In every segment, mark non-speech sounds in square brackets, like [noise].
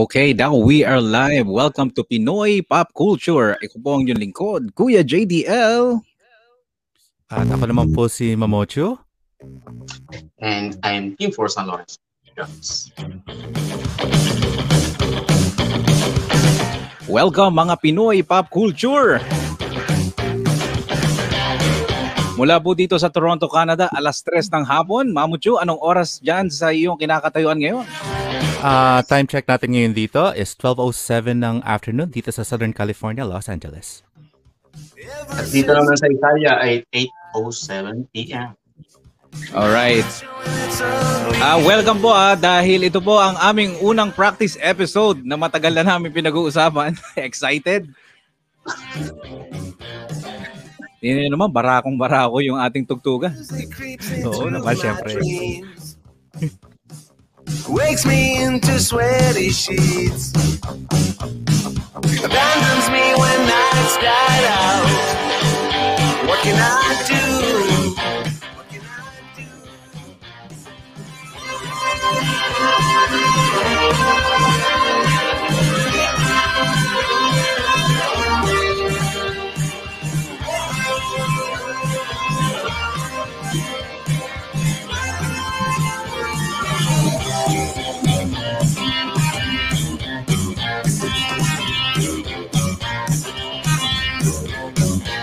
Okay, now we are live. Welcome to Pinoy Pop Culture. Iko po ang inyong lingkod, Kuya JDL. At ako naman po si Mamocho. And I'm Team for San Lorenzo. Welcome mga Pinoy Pop Culture. Mula po dito sa Toronto, Canada, alas 3 ng hapon. Mamuchu, anong oras dyan sa iyong kinakatayuan ngayon? Uh, time check natin ngayon dito is 12.07 ng afternoon dito sa Southern California, Los Angeles. At dito naman sa Italia ay 8.07 p.m. Alright. Uh, welcome po ah, dahil ito po ang aming unang practice episode na matagal na namin pinag-uusapan. [laughs] Excited? Hindi naman, barakong barako yung ating tugtugan. Oo naman, syempre. Wakes me into sweaty sheets Abandons me when nights died out What can I do? What can I do?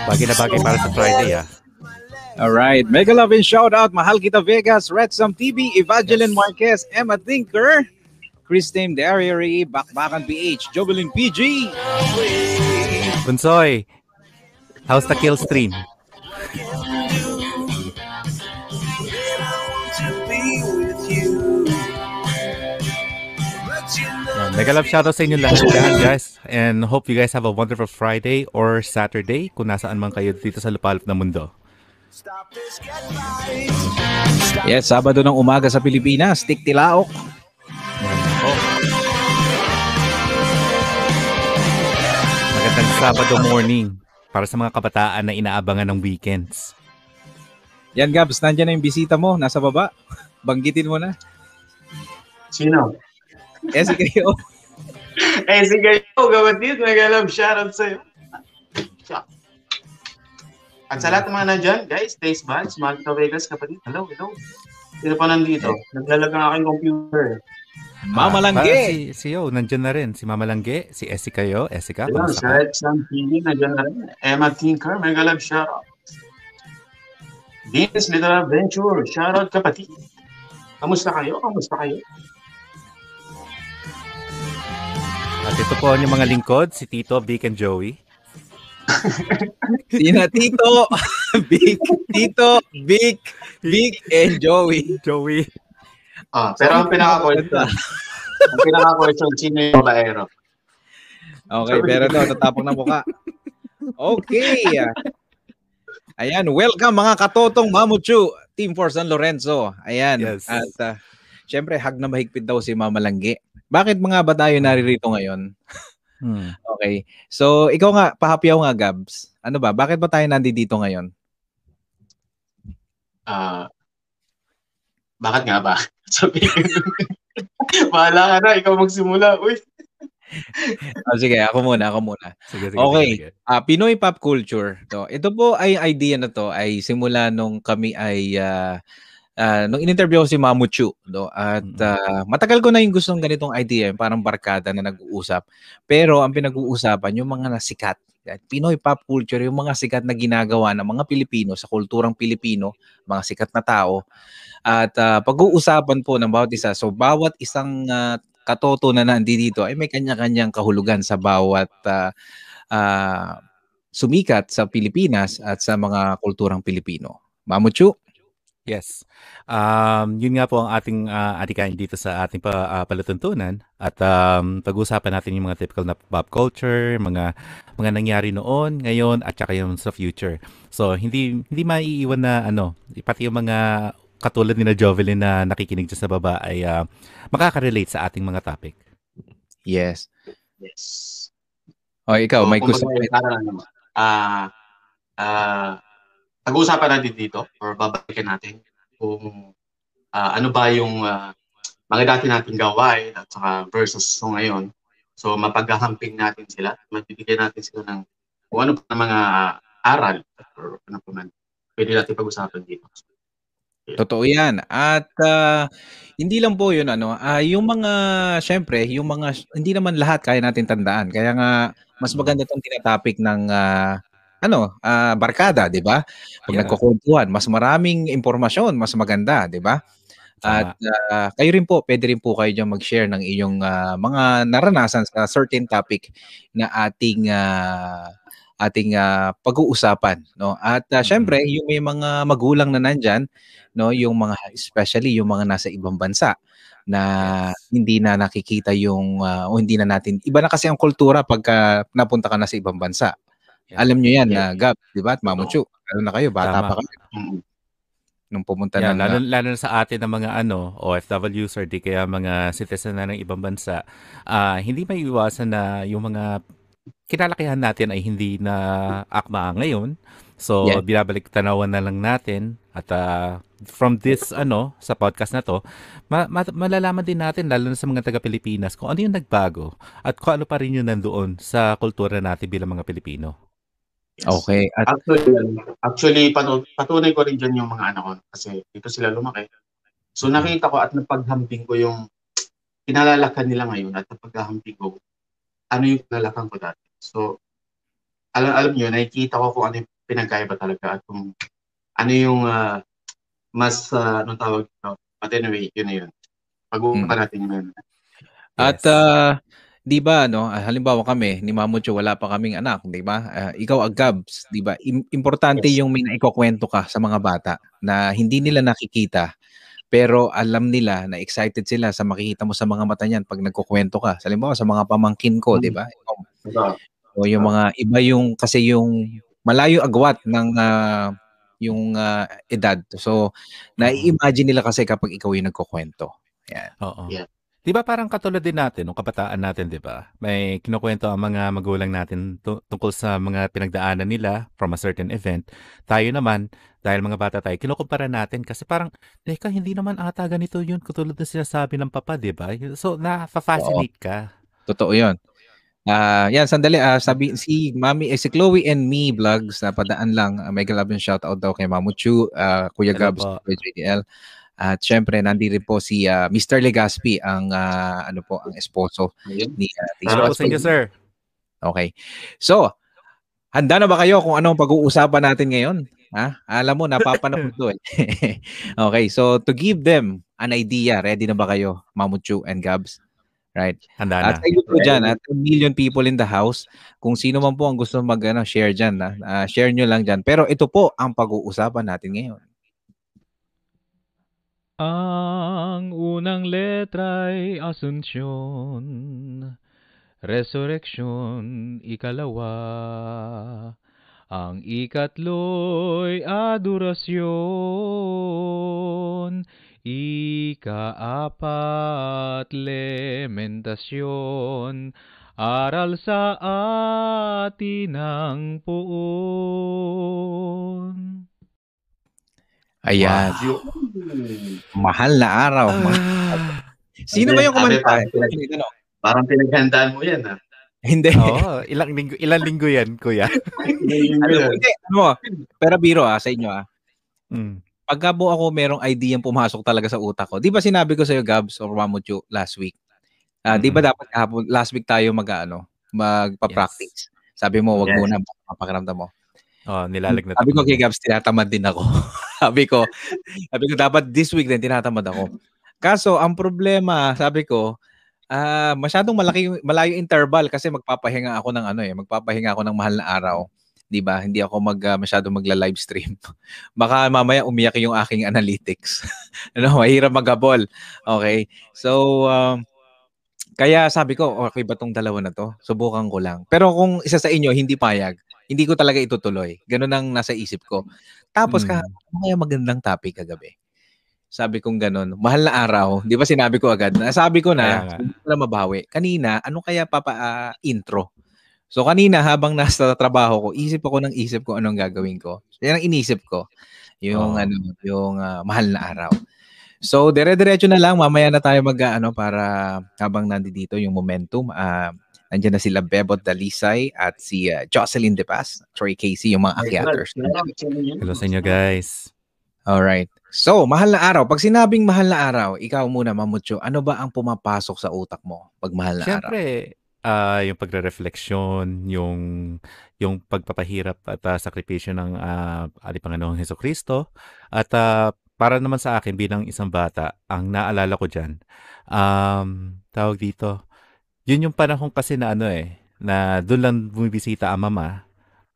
Bagay na bagay para sa Friday ah. Alright. Mega love and shout out. Mahal kita Vegas, Redsum TV, Evangeline Marquez, Emma Thinker, Christine Diary, Bakbakan PH, Jovelyn PG. Bunsoy, how's the kill stream? Mega love shoutout sa inyo lahat dyan, guys. And hope you guys have a wonderful Friday or Saturday kung nasaan man kayo dito sa lupalop na mundo. Yes, Sabado ng umaga sa Pilipinas, Tik Tilaok. Magandang Sabado morning para sa mga kabataan na inaabangan ng weekends. Yan Gabs, nandyan na yung bisita mo, nasa baba. Banggitin mo na. Sino? Eh, sige kayo. [laughs] Eh, sige, yo, gabatid. Nag-alam, shoutout sa'yo. At sa lahat ng mga nandyan, guys, Taste Buds, Magda Vegas, kapatid. Hello, hello. Sino pa nandito? Naglalag ang aking computer. Mama Ah, Langge. para Si, si Yo, nandyan na rin. Si Mama Langge, si Essie kayo. Esika, Ayun, kamusta sa ka? Red Sun TV, nandyan na rin. Emma Tinker, mega love shoutout. Venus Little Adventure, shoutout kapatid. Kamusta kayo? Kamusta kayo? At ito po ang inyong mga lingkod, si Tito, Vic, and Joey. Sina Tito, [laughs] Big, Tito, Big, Big, and Joey. Joey. Ah, pero ang pinaka-question, ang pinaka-question, sino yung babaero? Okay, pero ito, tatapok na mukha. Okay. Ayan, welcome mga katotong Mamuchu, Team for San Lorenzo. Ayan. Yes. At uh, syempre, hag na mahigpit daw si Mama Langge. Bakit mga ba tayo naririto ngayon? Hmm. [laughs] Okay. So, ikaw nga, pahapyaw nga, Gabs. Ano ba? Bakit ba tayo nandito ngayon? Ah, bakit nga ba? [laughs] Sabi ko, [laughs] bahala ka na, ikaw magsimula. Uy, Oh, sige, ako muna, ako muna. Sige, sige, Okay. sige. Ah, Pinoy pop culture. To. Ito po ay idea na to ay simula nung kami ay ah, ah, nung in-interview ko si Mamuchu, no? At ah, matagal ko na yung gustong ganitong idea, parang barkada na nag-uusap. Pero ang pinag-uusapan yung mga nasikat. Pinoy pop culture, yung mga sikat na ginagawa ng mga Pilipino sa kulturang Pilipino, mga sikat na tao. At ah, pag-uusapan po ng bawat isa. So bawat isang ah, katoto na nandito ay may kanya-kanyang kahulugan sa bawat ah, ah, sumikat sa Pilipinas at sa mga kulturang Pilipino. Mamuchu? Yes. Um, yun nga po ang ating uh, adikain dito sa ating pa, ah, palatuntunan at um, pag-uusapan natin yung mga typical na pop culture, mga mga nangyari noon, ngayon at saka yung sa future. So hindi hindi maiiwan na ano, pati yung mga katulad ni na Jovelyn na nakikinig dyan sa baba ay ah, makaka-relate sa ating mga topic. Yes. yes. O ikaw, may Kung gusto. Ah, ah, pag-uusapan natin dito or babalikan natin kung ah, ano ba yung ah, mga dati nating gawain at saka versus so ngayon. So mapaghahamping natin sila, mabibigyan natin sila ng kung ano pa mga aral or ano pa man pwede natin pag-usapan dito. Totoo 'yan. At ah, hindi lang po 'yun ano, ah, yung mga syempre, yung mga hindi naman lahat kaya natin tandaan. Kaya nga mas maganda 'tong tinatopic ng ah, ano, ah, barkada, 'di ba? Pag Yeah. nagkukwentuhan, mas maraming impormasyon, mas maganda, 'di ba? At ah, kayo rin po, pwede rin po kayo diyan mag-share ng iyong ah, mga naranasan sa certain topic na ating ah, ating ah, pag-uusapan, no? At Mm. syempre, yung may mga magulang na nandiyan, no, yung mga especially yung mga nasa ibang bansa na hindi na nakikita yung ah, o hindi na natin iba na kasi ang kultura pagka napunta ka na sa ibang bansa. Yeah. Alam niyo 'yan Yeah. na Gab, 'di ba? At Mamuchu, lalo na kayo, bata Tama. pa kayo nung pumunta Yeah, ng lalo, ah, lalo na sa atin ng mga ano, OFWs or di kaya mga citizen na ng ibang bansa, ah, hindi may iwasan na yung mga kinalakihan natin ay hindi na akma ngayon. So, Yeah. binabalik tanawan na lang natin at ah, from this ano sa podcast na to, ma- ma- malalaman din natin lalo na sa mga taga Pilipinas kung ano yung nagbago at kung ano pa rin yung nandoon sa kultura natin bilang mga Pilipino. Yes. Okay. At Actually, actually patu- patunay ko rin dyan yung mga anak ko kasi dito sila lumaki. So nakita ko at napaghamping ko yung kinalalakan nila ngayon at napaghamping ko ano yung kinalalakan ko dati. So alam alam niyo nakikita ko kung ano yung pinagkaiba talaga at kung ano yung ah, mas uh, anong tawag dito. But anyway, yun na yun. Pag-uusapan Mm. natin yun. At Yes. Ah, 'di ba no, ah, halimbawa kami ni Mamucho wala pa kaming anak, 'di ba? Ah, ikaw Agabs, 'di ba? Im- importante Yes. yung may naikukuwento ka sa mga bata na hindi nila nakikita pero alam nila na excited sila sa makikita mo sa mga mata niyan pag nagkukuwento ka. Halimbawa sa mga pamangkin ko, 'di ba? Ito. O yung mga iba yung kasi yung malayo agwat ng ah, yung ah, edad. So nai-imagine nila kasi kapag ikaw yung nagkukuwento. Yan. Oo. Yeah. 'Di ba parang katulad din natin nung kabataan natin, 'di ba? May kinukuwento ang mga magulang natin tu- tungkol sa mga pinagdaanan nila from a certain event. Tayo naman, dahil mga bata tayo, kinukumpara natin kasi parang, teka, hindi naman ata ganito yun, katulad na sinasabi ng papa, 'di ba? So, na-fascinate ka. Totoo 'yon. Ah, yan sandali ah, sabi si Mami eh, si Chloe and me vlogs na padaan lang. Uh, mega love and shout out daw kay Mamuchu, ah, Kuya Hello Gabs, po. Kuya JDL. At syempre nandito po si ah, Mr. Legaspi ang ah, ano po ang esposo ni uh, Hello po sa inyo, sir. Okay. So, handa na ba kayo kung anong pag-uusapan natin ngayon? Ha? Alam mo, napapanood to eh. [laughs] okay, so to give them an idea, ready na ba kayo, Mamuchu and Gabs? Right. Handa na. At sa iyo po dyan, at a million people in the house, kung sino man po ang gusto mag ano, share dyan, na, ah, share nyo lang dyan. Pero ito po ang pag-uusapan natin ngayon. Ang unang letra'y Asunsyon, Resurrection, ikalawa. Ang ikatlo'y adorasyon, ikaapat lementasyon, aral sa atin ng puon. Ayan, Yun. mahal na araw. Ma- Ah. Sino ba yung kumanta? parang, pinag, parang pinaghandaan mo yan, ha? Hindi. Oo, ilang linggo, ilang linggo yan, kuya. [laughs] Ano, hindi. Ano, pero biro ah, sa inyo ah. Mm. Pagka po ako merong idea pumasok talaga sa utak ko. Di ba sinabi ko sa iyo Gabs or Mamuchu last week? Ah, di ba dapat kahapon last week tayo mag ano, magpa-practice. Sabi mo, wag Yes. muna papakiramdam mo. Oh, nilalagnat Sabi ko kay Gabs, tinatamad din ako. [laughs] sabi ko, sabi ko dapat this week din tinatamad ako. Kaso ang problema, sabi ko, ah masyadong malaki yung- malayo interval kasi magpapahinga ako ng ano eh, magpapahinga ako ng mahal na araw. 'Di ba? Hindi ako mag ah, masyadong magla-live stream. [laughs] Baka mamaya umiyak yung aking analytics. [laughs] ano, mahirap magabol. Okay. So um, kaya sabi ko, okay ba tong dalawa na to? Subukan ko lang. Pero kung isa sa inyo hindi payag, hindi ko talaga itutuloy. Ganun ang nasa isip ko. Tapos Mm. ka, ano kaya magandang topic kagabi? Sabi kong ganun, mahal na araw. Di ba sinabi ko agad? Nasabi ko na, hindi ko na mabawi. Kanina, ano kaya papa ah, intro? So kanina habang nasa trabaho ko, isip ako ng isip ko anong gagawin ko. Yan ang inisip ko. Yung Oo. ano, yung ah, mahal na araw. So, dire-diretso na lang. Mamaya na tayo mag, ano, para habang nandito yung momentum. Ah, nandiyan na sila Bebot Dalisay at si ah, Jocelyn De Paz, Troy Casey, yung mga akyaters. Hello sa inyo guys. Alright. So, mahal na araw. Pag sinabing mahal na araw, ikaw muna, Mamutyo, ano ba ang pumapasok sa utak mo pag mahal na araw? Siyempre, ah yung pagre-refleksyon, yung yung pagpapahirap at ah, sakripisyo ng uh, ating Panginoong Heso Kristo. At ah, para naman sa akin bilang isang bata, ang naalala ko diyan, um, tawag dito, yun yung panahon kasi na ano eh, na doon lang bumibisita ang mama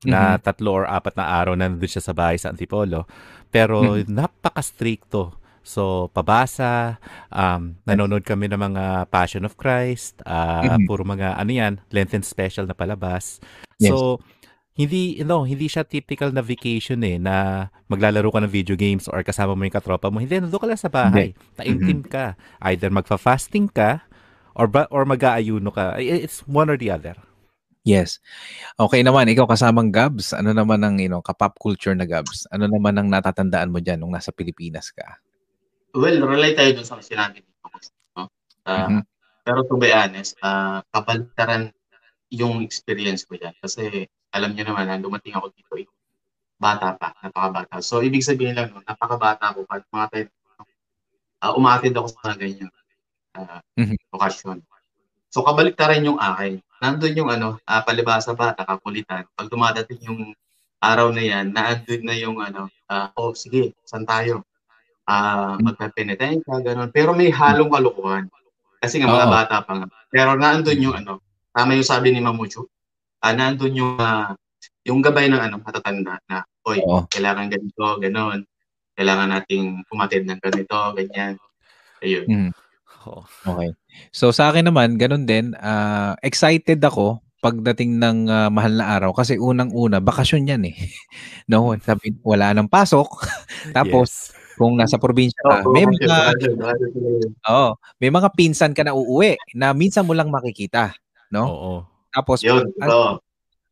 na tatlo or apat na araw na nandun siya sa bahay sa Antipolo. Pero napaka-stricto. So, pabasa, um, nanonood kami ng mga Passion of Christ, ah, Mhm. puro mga ano yan, Lenten special na palabas. Yes. So, hindi no, hindi siya typical na vacation eh na maglalaro ka ng video games or kasama mo yung katropa mo. Hindi, nandun ka lang sa bahay. Taimtim ka. Either magfa-fasting ka or ba, or mag-aayuno ka. I- It's one or the other. Yes. Okay naman, ikaw kasamang Gabs, ano naman ang you know, ka-pop culture na Gabs? Ano naman ang natatandaan mo diyan nung nasa Pilipinas ka? Well, relate tayo dun sa sinabi dito. No? Ah, Mhm. Pero to be honest, uh, kabaliktaran yung experience ko yan. Kasi alam niyo naman, na dumating ako dito, eh, bata pa, napakabata. So, ibig sabihin lang, no, napakabata ko pa, mga tayo, uh, umatid ako sa mga ganyan uh, Mhm. okasyon. So, kabaliktaran yung akin. Nandun yung ano, uh, palibasa bata, kakulitan. Pag dumadating yung araw na yan, naandun na yung ano, ah, oh, sige, saan tayo? Ah, magpe-penitensya, ganun. Pero may halong kalukuhan. Kasi nga mga Oo. bata pa nga. Pero naandun yung ano, tama yung sabi ni Mamucho, ah, naandun yung ah, yung gabay ng ano, matatanda na, oy, Oo. kailangan ganito, ganun. Kailangan nating pumatid ng ganito, ganyan. Ayun. Mhm. Oo. Okay. So sa akin naman, ganun din, ah, excited ako pagdating ng ah, mahal na araw kasi unang-una, bakasyon yan eh. [laughs] no, sabi, wala nang pasok. [laughs] Tapos, Yes. kung nasa probinsya Oh, ka, may [laughs] mga, oh, may mga pinsan ka na uuwi na minsan mo lang makikita. No? Oo. Tapos, Yun, ah, totoo.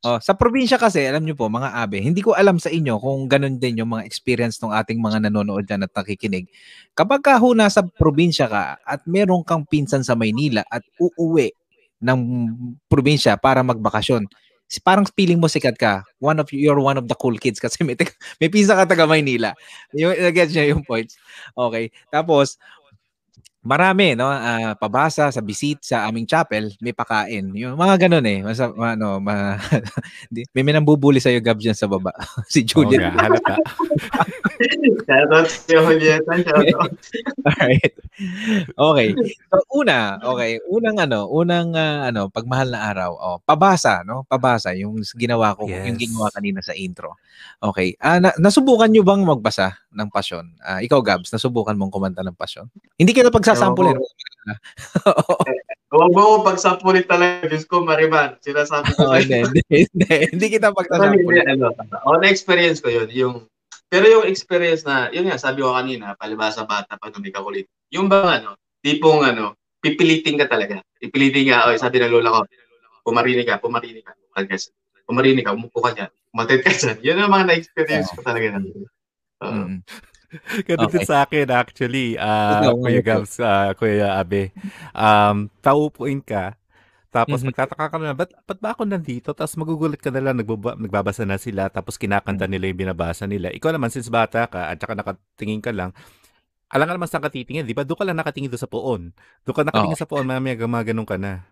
Oh, sa probinsya kasi, alam niyo po, mga abe, hindi ko alam sa inyo kung ganun din yung mga experience ng ating mga nanonood dyan at nakikinig. Kapag ka ho nasa probinsya ka at meron kang pinsan sa Maynila at uuwi ng probinsya para magbakasyon, parang feeling mo sikat ka. One of you're one of the cool kids kasi may, [laughs] may pinsan ka taga Maynila. Yung, get niyo yung points. Okay. Tapos, marami no ah, pabasa sa visit sa aming chapel may pakain yung mga ganun eh Masa, ano ma, [laughs] Di, may minambubuli sa'yo, Gab, dyan sa baba. [laughs] si Julian. nga, halata. [laughs] Alright. Okay. So, una, okay. Unang ano, unang ah, ano, pagmahal na araw. Oh, pabasa, no? Pabasa. Yung ginawa ko, yung Yes. ginawa kanina sa intro. Okay. Ah, na, nasubukan nyo bang magbasa ng pasyon? Ah, ikaw, Gabs, nasubukan mong kumanta ng pasyon? Hindi kita pagsasampulin. [laughs] Huwag mo ko pagsapulit talaga. Diyos ko, Mariman. Sinasabi ko Oo, hindi, hindi, hindi, [laughs] hindi kita pagsasampulin. ano, on experience ko yun, yung, pero yung experience na, yun nga, sabi ko kanina, palibasa bata pa nung ikaw ulit. Yung ba, ano, tipong, ano, pipiliting ka talaga. Pipiliting ka, oy, sabi ng lola ko, pumarinig ka, pumarinig ka, pumarinig ka, pumarinig ka, umupo ka dyan, umatid ka dyan. Yun ang mga na-experience ko talaga. Oo. Mm. [laughs] Ganun din Okay. sa akin actually, ah, Ikaw, Kuya. Gabs, ah, Kuya Abe. Um, taupuin ka, tapos Mhm. magtataka ka na, ba't, ba't ba ako nandito? Tapos magugulat ka na lang, nagbaba, nagbabasa na sila, tapos kinakanta Mm. nila yung binabasa nila. Ikaw naman, since bata ka, at saka nakatingin ka lang, alam ka naman saan ka titingin, di ba? Doon ka lang nakatingin doon sa poon. Doon ka nakatingin sa poon, mamaya gumagano ka na.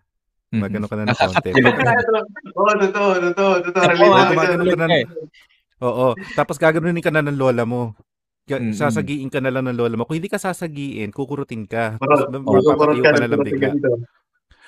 Mhm. Gumagano ka na ng konti. [laughs] Oo, totoo, totoo, totoo. Oo, Relate ah, ako dyan. gumagano ka na. Okay. Oo. Tapos gaganunin ka na ng lola mo. Mm-mm. Sasagiin ka na lang ng lola mo. Kung hindi ka sasagiin, kukurutin ka. Kurot. Tapos Kurot mapapatiyo ka na lang bigla.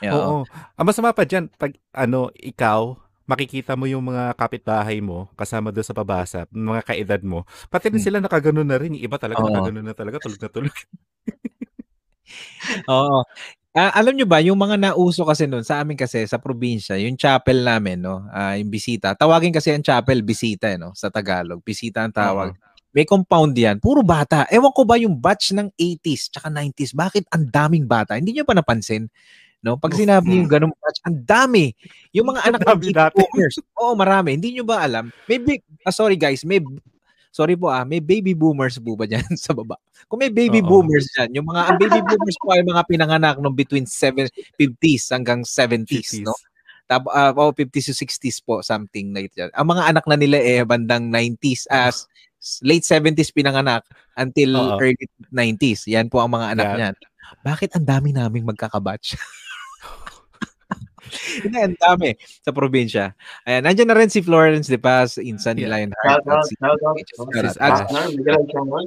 Yeah, Oo. Ang masama pa dyan, pag ano, ikaw, makikita mo yung mga kapitbahay mo, kasama doon sa pabasa, mga kaedad mo, pati rin Hmm. sila nakaganon na rin. Yung iba talaga Oo. nakaganon na talaga, tulog na tulog. [laughs] Oo. Ah, alam nyo ba, yung mga nauso kasi noon, sa amin kasi, sa probinsya, yung chapel namin, no, ah, yung bisita, tawagin kasi ang chapel, bisita, eh, no, sa Tagalog. Bisita ang tawag. May compound yan, puro bata. Ewan ko ba yung batch ng 80s tsaka 90s, bakit ang daming bata? Hindi nyo pa napansin? No? Pag sinabi yung ganung batch, ang dami. Yung mga [laughs] anak ng boomers. Oo, marami. Hindi nyo ba alam? May big, ah, sorry guys, may sorry po ah, may baby boomers po ba dyan [laughs] sa baba? Kung may baby Oo. boomers dyan, yung mga, ang baby boomers po ay mga pinanganak no between 7, 50s hanggang 70s, no? Tap, uh, oh, 50s to 60s po, something like that. Ang mga anak na nila eh, bandang 90s, as late 70s pinanganak until Oo. early 90s. Yan po ang mga anak Yeah. niyan. Bakit ang dami naming magkakabatch? [laughs] Hindi, ang dami sa probinsya. Ayan, nandiyan na rin si Florence De Paz, Insan Yeah. Lionheart. Shout out, si shout out. Changol.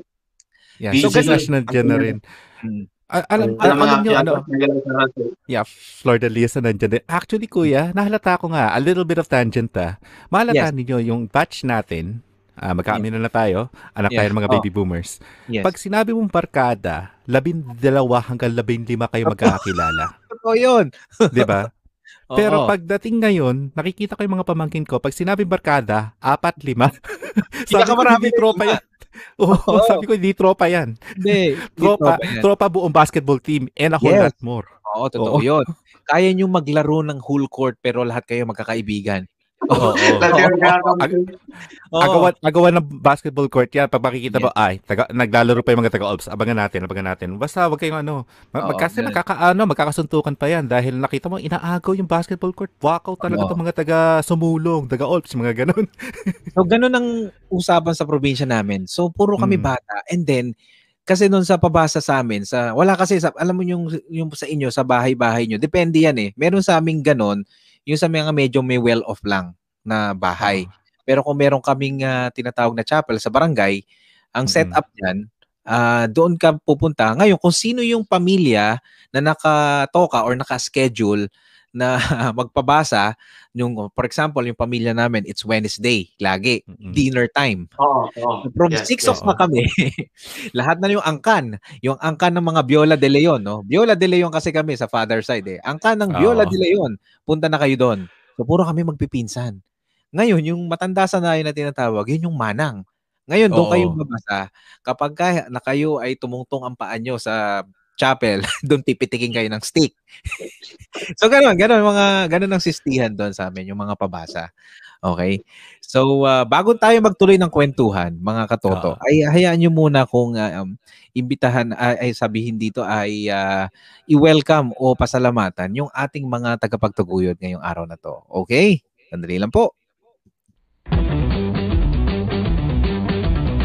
Yeah, So, slash nandiyan na rin. Hmm. Alam, al- mga alam nyo, ano, yeah, Florida Lisa nandiyan din. Actually, kuya, nahalata ko nga, a little bit of tangent ah. Mahalata Yes. ninyo yung batch natin, ah, magkaamin na tayo, anak Yeah. tayo ng mga Oh. baby boomers. yes. Pag sinabi mong barkada, labindalawa hanggang labindlima kayo magkakakilala. [laughs] Totoo yun. Di ba? [laughs] Pero Oo. pagdating ngayon, nakikita ko yung mga pamangkin ko, pag sinabing barkada, apat, lima. [laughs] sabi ko, hindi tropa yan. Oo, Oo. sabi ko, hindi tropa yan. Hindi. hindi Tropa, tropa yan. tropa buong basketball team and a whole Yes. lot more. Oo, totoo Oo. yun. Kaya nyo maglaro ng whole court pero lahat kayo magkakaibigan. Oo. Agawan, agawan ng basketball court yan. Pag makikita mo, ay, taga, naglalaro pa yung mga taga-Alps. Abangan natin, abangan natin. Basta wag kayong ano. Mag, Oo, kasi ganun. magkaka, ano, magkakasuntukan pa yan dahil nakita mo, inaagaw yung basketball court. Walkout talaga Oo. itong mga taga-sumulong, taga-Alps, mga ganun. [laughs] So, ganun ang usapan sa probinsya namin. So, puro kami Mm. bata. And then, kasi noon sa pabasa sa amin, sa, wala kasi, sa, alam mo yung, yung sa inyo, sa bahay-bahay nyo, depende yan eh. Meron sa amin ganun, yung sa mga medyo may well-off lang na bahay. Pero kung meron kaming ah, tinatawag na chapel sa barangay, ang Mm-mm. setup niyan, ah, doon ka pupunta. Ngayon, kung sino yung pamilya na nakatoka or naka-schedule na [laughs] magpabasa, yung, for example, yung pamilya namin, it's Wednesday, lagi, Mm-mm. dinner time. Oo, oo. From Yes, 6 yes. o'clock kami, [laughs] lahat na yung angkan. Yung angkan ng mga Viola de Leon, no? Viola de Leon kasi kami sa father side eh. Angkan ng Viola Oo. de Leon, punta na kayo doon. So puro kami magpipinsan. Ngayon, yung matanda sa na tinatawag, yun yung manang. Ngayon, doon Oo. kayo babasa. Kapag na kayo ay tumungtong ang paa nyo sa chapel, [laughs] doon pipitikin kayo ng stick. [laughs] so, gano'n, gano'n, mga, gano'n ang sistihan doon sa amin, yung mga pabasa. Okay? So, ah, bago tayo magtuloy ng kwentuhan, mga katoto, Oo. ay hayaan nyo muna kung ah, um, imbitahan, ay, ay sabihin dito ay ah, i-welcome o pasalamatan yung ating mga tagapagtaguyod ngayong araw na to. Okay? Sandali lang po.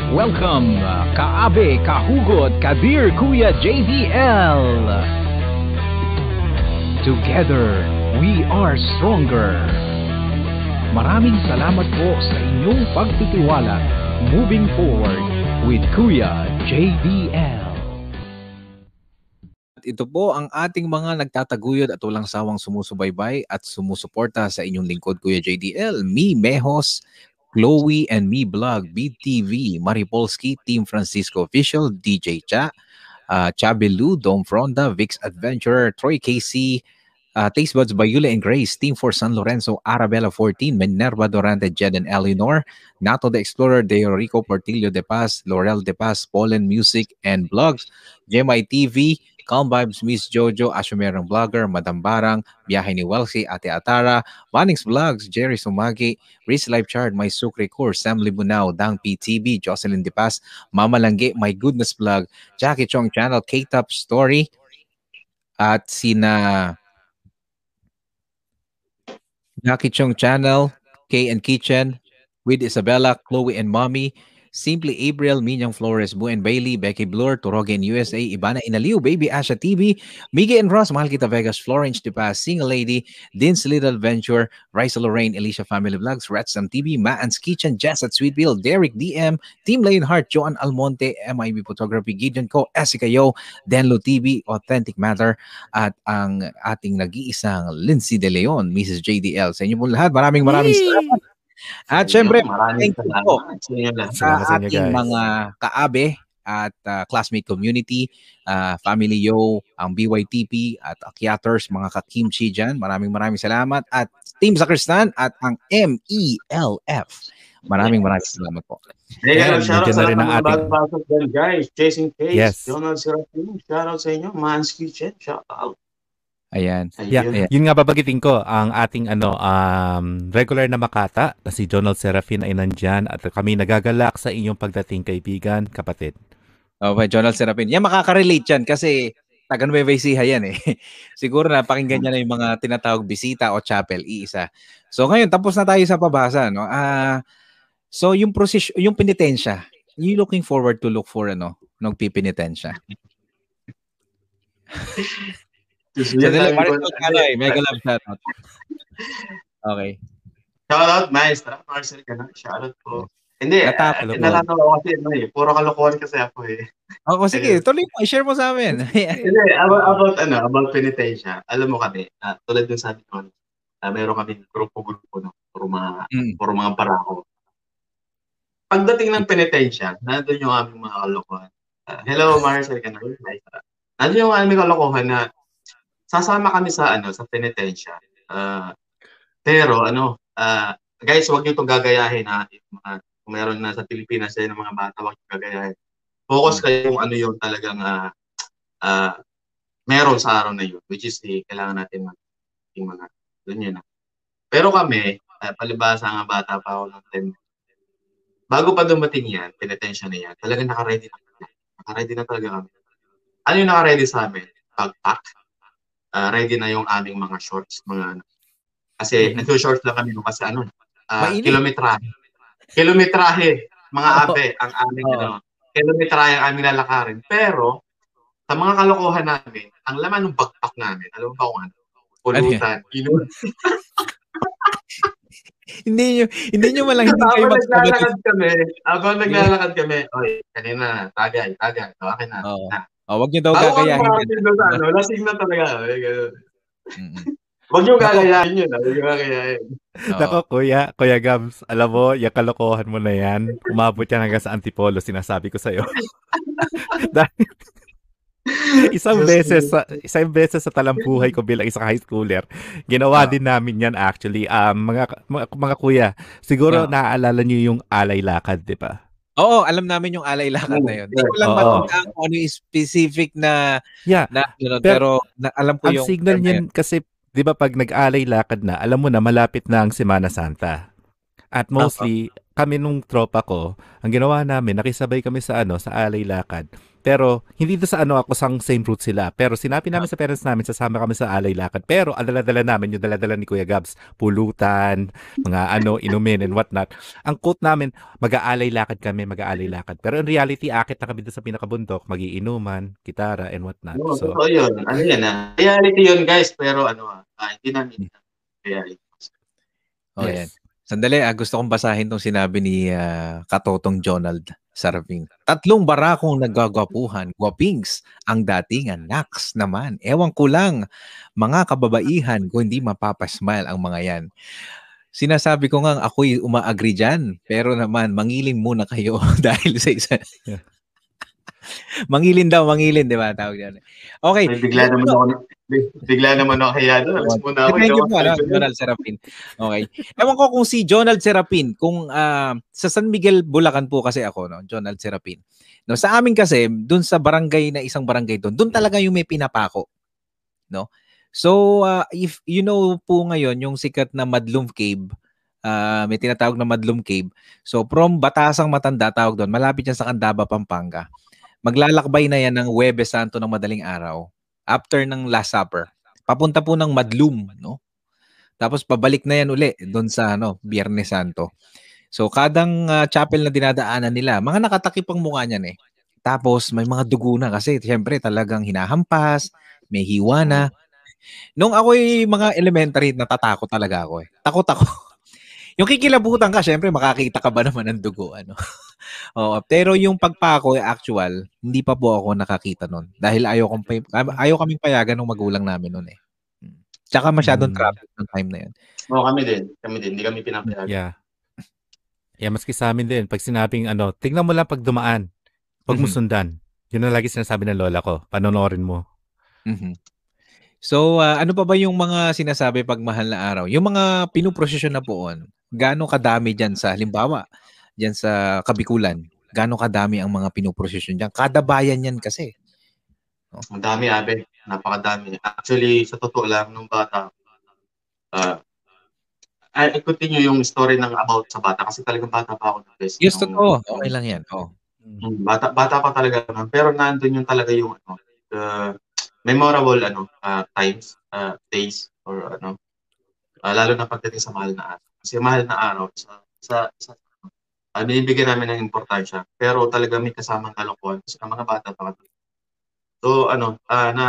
Welcome, uh, Kaabe, Kahugot, Kadir, Kuya JVL. Together, we are stronger. Maraming salamat po sa inyong pagtitiwala moving forward with Kuya JVL. At ito po ang ating mga nagtataguyod at walang sawang sumusubaybay at sumusuporta sa inyong lingkod Kuya JDL, Me Mehos, Chloe and Me Blog, BTV, Maripolski, Team Francisco Official, DJ Cha, uh, Chabelu, Dom Fronda, Vix Adventurer, Troy Casey, uh, Taste Buds by Yula and Grace, Team for San Lorenzo, Arabella 14, Minerva Dorante, Jed and Eleanor, Nato the Explorer, De Rico Portillo de Paz, Laurel de Paz, Pollen Music and Blogs, Gemay TV, Calm Vibes, Miss Jojo, Ashumerang Vlogger, Madam Barang, Biyahe ni Welsi, Ate Atara, Manix Vlogs, Jerry Sumagi, Riz Life Chart, My Sukri Course, Sam Libunao, Dang PTV, Jocelyn De Paz, Mama Langge, My Goodness Vlog, Jackie Chong Channel, K-Top Story, at sina Jackie Chong Channel, K and Kitchen, with Isabella, Chloe and Mommy, Simply April, Minyang Flores, Bu and Bailey, Becky Blur, Torogen USA, Ibana Inaliw, Baby Asha TV, Miggy and Ross, Mahal Kita Vegas, Florence De Paz, Single Lady, Din's Little Venture, Raisa Lorraine, Alicia Family Vlogs, Ratsam TV, Maan's Kitchen, Jazz at Sweetville, Derek DM, Team Lionheart, Joan Almonte, MIB Photography, Gideon Co, Esika Yo, Denlo TV, Authentic Matter, at ang ating nag-iisang Lindsay De Leon, Mrs. JDL. Sa inyo po lahat, maraming maraming salamat. At syempre, maraming thank you po salamat sa Salamat ating mga kaabe at uh, classmate community, uh, Family Yo, ang BYTP at Akyaters, mga kakimchi dyan. Maraming maraming salamat. At Team Sakristan at ang MELF. Maraming maraming salamat po. Hey, guys, shoutout nandiyan sa mga bagong dyan, guys. Chasing Case, Yes. Donald Serafino, shoutout sa inyo. Man's Kitchen, shoutout. Ayan. Yeah, Ayun. yun nga babagitin ko ang ating ano um regular na makata na si Donald Serafin ay nandyan at kami nagagalak sa inyong pagdating kaibigan, kapatid. Okay, Jonald Serapin. Yan, makaka-relate yan kasi taga Nueva Ecija yan eh. [laughs] Siguro na pakinggan niya na yung mga tinatawag bisita o chapel, iisa. So ngayon, tapos na tayo sa pabasa. No? Ah, so yung process, yung penitensya, you looking forward to look for ano, nung pipinitensya. [laughs] Sabi ko, Maricel Canoy, mega love shoutout. Okay. Shoutout, maestra. Marcel ka na. Shoutout po. Hindi, Natapos uh, po. natatawa ko kasi ano eh. Puro kalokohan kasi ako eh. Ako, sige, tuloy mo. I-share mo sa amin. [laughs] Hindi, about, about ano, about penitensya. Alam mo kami, ah, tulad ng sabi ko, uh, meron kami grupo-grupo, no? Puro mga, Mm. puro mga barako. Pagdating ng penitensya, nandun yung aming mga kalokohan. Ah, hello, Marcel. Maestra. Nandun yung aming kalokohan na sasama kami sa ano sa penitensya. Ah, pero ano, ah, guys, wag niyo itong gagayahin ha. Yung Mga, kung meron na sa Pilipinas din ng mga bata, wag niyo gagayahin. Focus kayo kung ano yung talagang ah, ah, meron sa araw na yun, which is the, kailangan natin mag yung mga, dun yun. ah. Pero kami, ah, palibasa nga bata pa ako ng time, bago pa dumating yan, penitensya na yan, talagang naka-ready na kami. Naka-ready na talaga kami. Ano yung naka-ready sa amin? Backpack. Ah, ready na yung aming mga shorts, mga ano. Kasi Mhm. nag-shorts lang kami kasi ano, ah, Mainit. kilometrahe. Kilometrahe, mga abe, ang aming Oo. ano, kilometrahe ang aming lalakarin. Pero, sa mga kalokohan namin, ang laman ng backpack namin, alam mo ba kung ano? Pulutan. Inu- [laughs] hindi nyo, hindi nyo malang hindi kayo Habang magsagot. naglalakad kami, habang naglalakad kami, oy, kanina, tagay, tagay, so akin na. Oo. na. Oh, wag nyo daw Ako ang gagayahin. makakasing na sa ano, lasing na talaga. eh, ganun. Mm-mm. [laughs] Huwag niyo gagayahin yun, huwag niyo gagayahin. Nako, kuya, kuya Gabs, alam mo, yung kalokohan mo na yan, umabot yan hanggang sa Antipolo, sinasabi ko sa'yo. [laughs] Dahil, [laughs] isang beses sa isang beses sa talambuhay ko bilang isang high schooler, ginawa Ah. din namin yan actually. Um, mga, mga, mga kuya, siguro Ah. naaalala niyo yung alay lakad, di ba? Oo, alam namin yung alay lakad na yun. Hindi ko lang matandaan kung ano yung specific na, Yeah. na ano, Pero- pero, na, alam ko Ang yung signal term na niyan kasi, di ba pag nag-alay lakad na, alam mo na malapit na ang Semana Santa. At mostly, kami nung tropa ko, ang ginawa namin, nakisabay kami sa ano, sa alay lakad. Pero, hindi doon sa ano ako sang same route sila. Pero sinabi namin sa parents namin, sasama kami sa alay lakad. Pero, ang dala-dala namin, yung dala-dala ni Kuya Gabs, pulutan, mga ano, [laughs] inumin and whatnot. Ang quote namin, mag-aalay lakad kami, mag-aalay lakad. Pero in reality, akit na kami doon sa pinakabundok, magiinuman, gitara and whatnot. Oo, So, totoo yun. Ano yan ah. Reality yun guys, pero ano ah, ah, hindi namin reality. Oh, Yes. Sandali, ah, gusto kong basahin tong sinabi ni ah, Katotong Jonald Sarving. Tatlong barakong nagagwapuhan, gwapings, ang datingan, naks naman. Ewan ko lang, mga kababaihan, kung hindi mapapasmile ang mga yan. Sinasabi ko nga, ako'y uma-agree dyan. Pero naman, mangilin muna kayo [laughs] dahil sa isa. Mangilin daw, mangilin, di ba? Tawag yan. Okay. May bigla naman ako, bigla naman ako kaya doon. Alas muna ako. Thank you po, ano. Jonald Serapin. Okay. Ewan ko kung si Jonald Serapin, kung ah, sa San Miguel, Bulacan po kasi ako, no? Jonald Serapin. No, sa amin kasi, dun sa barangay na isang barangay doon, dun talaga yung may pinapako. No? So, ah, if you know po ngayon, yung sikat na Madlum Cave, ah, may tinatawag na Madlum Cave. So, from Batasang Matanda, tawag doon, malapit yan sa Candaba, Pampanga. Maglalakbay na yan ng Webes Santo ng madaling araw after ng Last Supper papunta po ng Madlum, no? Tapos pabalik na yan uli doon sa ano, Biyernes Santo. So kadang ah, chapel na dinadaanan nila, mga nakatakip ang mukha niyan eh. Tapos may mga dugo na kasi siyempre talagang hinahampas, may hiwa na. Nung ako'y mga elementary, natatakot talaga ako eh. Takot ako. [laughs] yung kikilabutan ka, syempre makakita ka ba naman ng dugo, ano? [laughs] Oo, pero yung pagpako actual, hindi pa po ako nakakita nun. Dahil ayaw, kong, ayaw kaming payagan ng magulang namin nun eh. Mm. Tsaka masyadong Mm. traffic ng time na yun. Oo, kami din. Kami din. Hindi kami pinapayagan. Yeah. Yeah, maski sa amin din, pag sinabing ano, tingnan mo lang pag dumaan, pag mo Mhm. sundan. Yun ang lagi sinasabi ng lola ko, panonorin mo. Mhm. So, ah, ano pa ba yung mga sinasabi pag mahal na araw? Yung mga pinuprosesyon na poon, gaano kadami dyan sa, halimbawa, dyan sa Kabikulan, gaano kadami ang mga pinuprosesyon dyan? Kada bayan yan kasi. Ang dami, abe. napakadami. Actually, sa totoo lang, nung bata, uh, I, I continue yung story ng about sa bata kasi talagang bata pa ako. Guys, Yes, totoo. Okay lang yan. Oh. Mm, Bata bata pa talaga. Pero nandun yung talaga yung ano, uh, memorable ano, uh, times, uh, days or ano. uh, lalo na pagdating sa mahal na araw. Kasi mahal na araw sa sa, sa uh, binibigyan namin ng importansya. Pero talaga may kasamang kalokohan kasi ang mga bata pa. So ano, ah, na,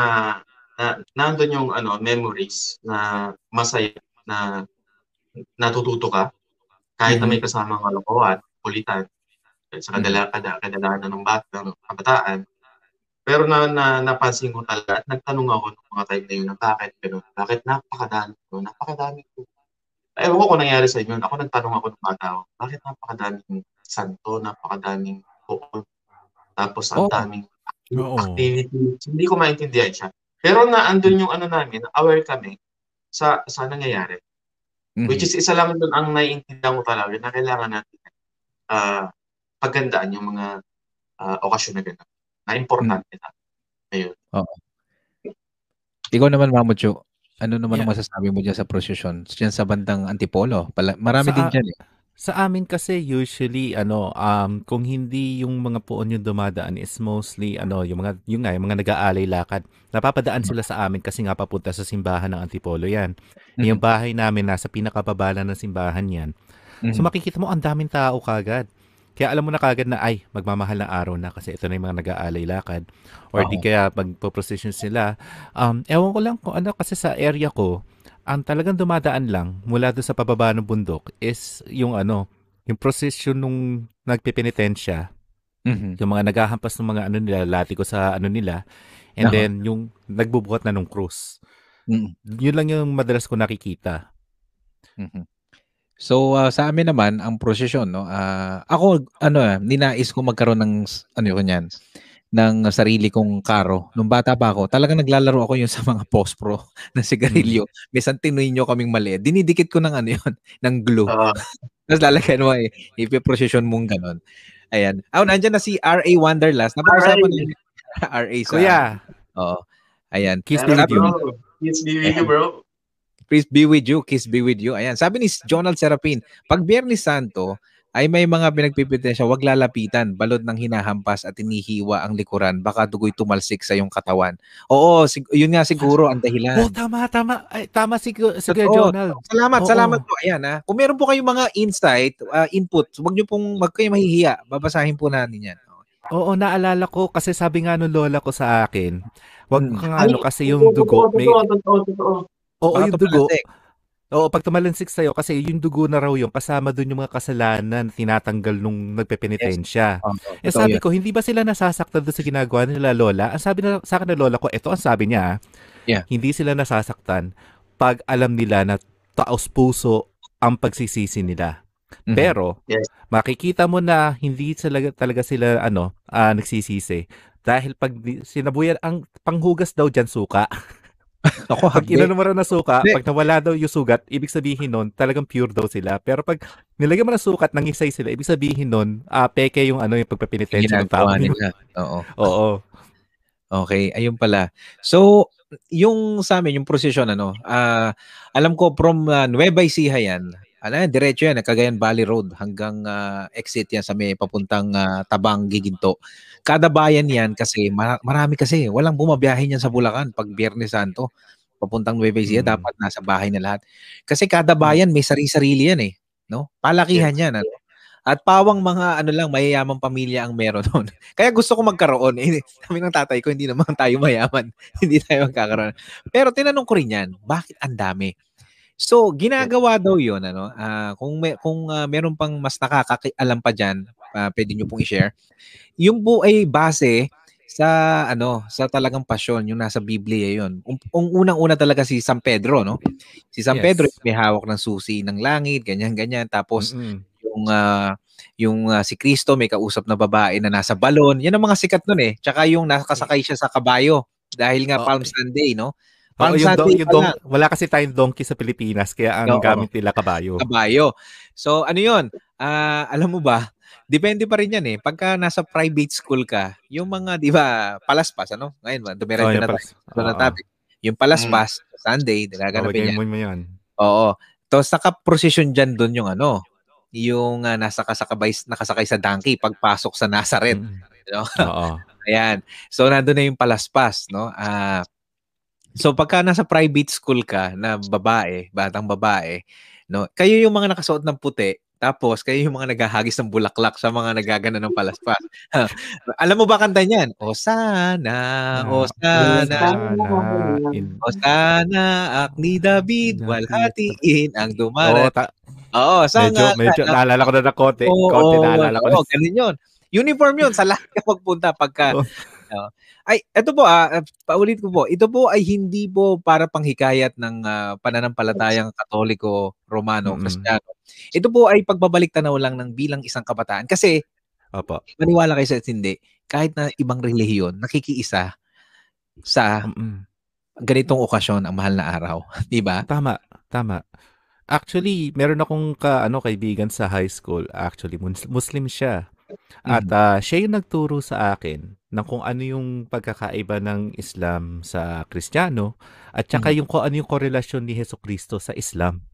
na nandun yung ano memories na masaya na natututo ka kahit na may kasamang kalokohan, kulitan sa kadala kada kadalanan ng bata ng kabataan. Pero na, na napansin ko talaga at nagtanong ako ng mga time na yun na bakit gano'n? Bakit napakadami ko? Napakadami ko. Ewan ko kung nangyari sa inyo. Ako nagtanong ako ng bata ako, bakit napakadaming santo, napakadaming bukod, tapos ang Oo. daming Oo. activities. Hindi ko maintindihan siya. Pero na andun yung ano namin, aware kami sa sa nangyayari. Mhm. Which is isa lang doon ang naiintindihan ko talaga na kailangan natin ah pagandaan yung mga ah, okasyon na gano'n. Na importante na. Ikaw naman, Mamucho. Ano naman ang Yeah. masasabi mo dyan sa prosesyon? Diyan sa bandang Antipolo. Pala, marami Sa- din dyan eh. Sa amin kasi usually ano um kung hindi yung mga poon yung dumadaan is mostly ano yung mga yung nga yung mga nag-aalay lakad. Napapadaan sila sa amin kasi nga papunta sa simbahan ng Antipolo yan. Mhm. Yung bahay namin nasa pinakababala ng simbahan yan. So Mhm. makikita mo ang daming tao kagad. Kaya alam mo na kagad na ay magmamahal na araw na kasi ito na yung mga nag-aalay lakad or di Oo. kaya magpo-procession sila. Um ewan ko lang kung ano kasi sa area ko ang talagang dumadaan lang mula doon sa pababa ng bundok is yung ano, yung procession nung nagpipenitensya, Mhm. yung mga naghahampas ng mga ano nila, latiko sa ano nila, and Aha. then yung nagbubuhat na ng krus. Mhm. Yun lang yung madalas ko nakikita. Mhm. So ah, sa amin naman ang prosesyon no. ah, ako ano ah, ninais ko magkaroon ng ano ko niyan ng sarili kong karo. Nung bata pa ako, talagang naglalaro ako yun [laughs] sa mga pospro na sigarilyo. Minsan tinuin nyo kaming mali. Dinidikit ko ng ano yun, [laughs] ng glue. Ah, [laughs] Tapos lalagyan mo eh, ipiprosesyon mong ganon. Ayan. Oh, nandyan na si R.A. Wanderlust. Napag-usapan na R.A. sa... Kuya, Oo. Ayan. kiss you. bro? Kiss with you, bro. Peace be with you. Kiss be with you. Ayan. Sabi ni Jonald Serapin, pag Biyernes Santo, ay may mga pinagpipitensya, wag lalapitan, balod ng hinahampas at inihiwa ang likuran, baka dugoy tumalsik sa iyong katawan. Oo, sig- yun nga siguro ang dahilan. Oh, tama, tama. Ay, tama si, si Kuya Totoo. Jonald. Salamat, Oo. salamat po. Ayan ha. Kung meron po kayong mga insight, uh, input, wag niyo pong wag kayo mahihiya. Babasahin po natin yan. Oo, naalala ko kasi sabi nga nung lola ko sa akin, wag Hmm. kang ano kasi yung dugo, may, Totoo, totoo, totoo. Oo, Baka yung dugo, tumalasik. Oo, pag tumalansik sa'yo, kasi yung dugo na raw yung kasama dun yung mga kasalanan na tinatanggal nung nagpepenitensya. Oo, Eh totoo sabi yan. ko, hindi ba sila nasasaktan doon sa ginagawa nila lola? Ang sabi na, sa akin na lola ko, ito ang sabi niya, ah, Yeah. hindi sila nasasaktan pag alam nila na taos puso ang pagsisisi nila. Mhm. Pero, Yes. makikita mo na hindi talaga, talaga sila ano, ah, nagsisisi. Dahil pag di- sinabuyan, ang panghugas daw dyan suka. [laughs] Ako, Pag inano mo na suka, pag nawala daw yung sugat, ibig sabihin nun, talagang pure daw sila. Pero pag nilagyan mo ng sukat, nangisay sila, ibig sabihin nun, ah, peke yung ano yung pagpapinitensya ng tao. nila. Oo. Oo. Okay, ayun pala. So, yung sa amin, yung prosesyon, ano, ah, alam ko from uh, Nueva Ecija yan, ano yan, diretso yan, Cagayan Valley Road hanggang ah, exit yan sa may papuntang ah, Tabang, Giginto. Kada bayan yan kasi, mara- marami kasi, walang bumabiyahe niyan sa Bulacan pag Biyernes Santo. Papuntang Nueva Ecija, Mm. dapat nasa bahay na lahat. Kasi kada bayan may sarili-sarili yan eh. No? Palakihan yan. Ano? At pawang mga ano lang, mayayamang pamilya ang meron noon. [laughs] Kaya gusto ko magkaroon. Eh, sabi ng tatay ko, hindi naman tayo mayaman. [laughs] hindi tayo magkakaroon. Pero tinanong ko rin yan, bakit ang dami? So, ginagawa daw yun, ano, ah, kung, may, kung ah, meron pang mas nakakaalam pa dyan, ah, pwede nyo pong i-share. Yung po ay base sa ano sa talagang pasyon yung nasa Biblia yun. Ang um, unang-una talaga si San Pedro no. Si San Yes. Pedro may hawak ng susi ng langit, ganyan ganyan. Tapos Mm-mm. yung ah, yung ah, si Kristo may kausap na babae na nasa balon. Yan ang mga sikat nun eh. Tsaka yung nakasakay siya sa kabayo dahil nga Oo. Palm Sunday, no? Palm yung, don- Sunday yung don- wala kasi tayong donkey sa Pilipinas, kaya ang Oo. gamit nila kabayo. kabayo. So ano yun? ah, alam mo ba, depende pa rin yan eh. Pagka nasa private school ka, yung mga, di ba, palaspas, ano? Ngayon, Oh, dumiretso na tayo palas- sa Oo. topic. Yung palaspas, Sunday, Oo, nagaganapin yan. mo yan. Oo. Tapos naka-procession dyan doon yung ano, yung ah, nasa kasakabay, nakasakay sa donkey pagpasok sa Nazareth. Mm. Oo. [laughs] Ayan. So, nandun na yung palaspas, no? Ah, so, pagka nasa private school ka na babae, batang babae, no? Kayo yung mga nakasuot ng puti, tapos kayo yung mga naghahagis ng bulaklak sa mga nagagana ng palaspas. [laughs] Alam mo ba kanta niyan? O sana, o sana, Sana, o sana, akni David, walhatiin ang Oo, dumarat. ta- Oo, sa medyo, medyo, naalala ko na ng konti. Oo, konti oo, naalala ko na. oo, ganun yun. Uniform yun sa lahat ka magpunta pagka. [laughs] Oo. ay, ito po ah, paulit ko po. Ito po ay hindi po para panghikayat ng ah, pananampalatayang Katoliko, Romano, Mm-mm. Kristiyano. Ito po ay pagbabalik tanaw lang ng bilang isang kabataan. Kasi, Opo. maniwala kayo sa hindi, kahit na ibang relihiyon, nakikiisa sa Mm-mm. ganitong okasyon ang mahal na araw. [laughs] Di ba? Tama, tama. Actually, meron akong ka, ano, kaibigan sa high school. Actually, mus- Muslim siya. At Mm. ah, siya yung nagturo sa akin ng kung ano yung pagkakaiba ng Islam sa Kristiyano at saka Mm. yung kung ano yung korelasyon ni Heso Kristo sa Islam.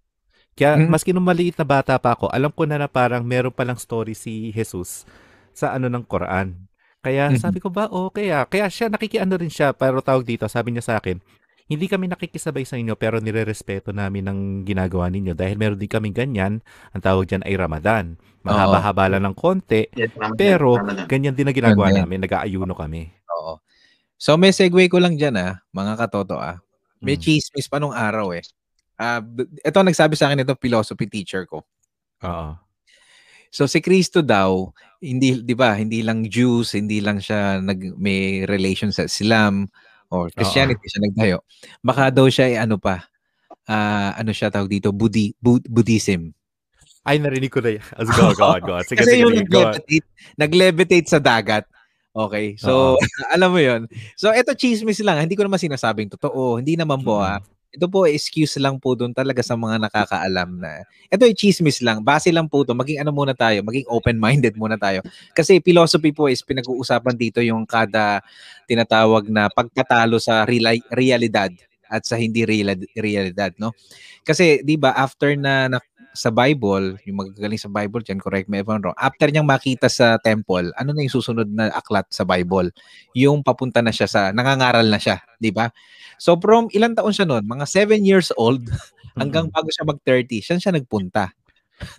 Kaya Mm. maski nung maliit na bata pa ako, alam ko na na parang meron palang story si Jesus sa ano ng Quran. Kaya Mhm. sabi ko ba, oh, kaya, kaya siya nakikiano rin siya, pero tawag dito, sabi niya sa akin, hindi kami nakikisabay sa inyo pero nirerespeto namin ang ginagawa ninyo dahil meron din kaming ganyan, ang tawag dyan ay Ramadan. Mahaba-haba lang ng konti, Yes, pero ganyan din na ginagawa namin, nag-aayuno kami. Oo. So may segue ko lang dyan ah, mga katoto ah. May Mm. chismis pa nung araw eh. Ah, b- ito nagsabi sa akin ito philosophy teacher ko. Oo. So si Kristo daw, hindi 'di ba, hindi lang Jews, hindi lang siya nag may relation sa Islam or Christianity siya nagtayo. Baka daw siya ay ano pa, ah, ano siya tawag dito, Buddhi, Bud- Buddhism. Ay, narinig ko na yan. As go, go, go. Sige, Kasi sige, yung sige, nag-levitate, nag-levitate sa dagat. Okay. So, [laughs] alam mo yon So, ito chismis lang. Hindi ko naman sinasabing totoo. Hindi naman po ah. Ito po excuse lang po doon talaga sa mga nakakaalam na. Ito ay chismis lang. Base lang po to. Maging ano muna tayo. Maging open-minded muna tayo. Kasi philosophy po is pinag-uusapan dito yung kada tinatawag na pagkatalo sa reali- realidad at sa hindi reali- realidad, no? Kasi 'di ba after na, na sa Bible, yung magagaling sa Bible dyan, correct me if I'm wrong, after niyang makita sa temple, ano na yung susunod na aklat sa Bible? Yung papunta na siya sa, nangangaral na siya, di ba? So from ilang taon siya noon? Mga 7 years old [laughs] hanggang bago siya mag-30, siya siya nagpunta.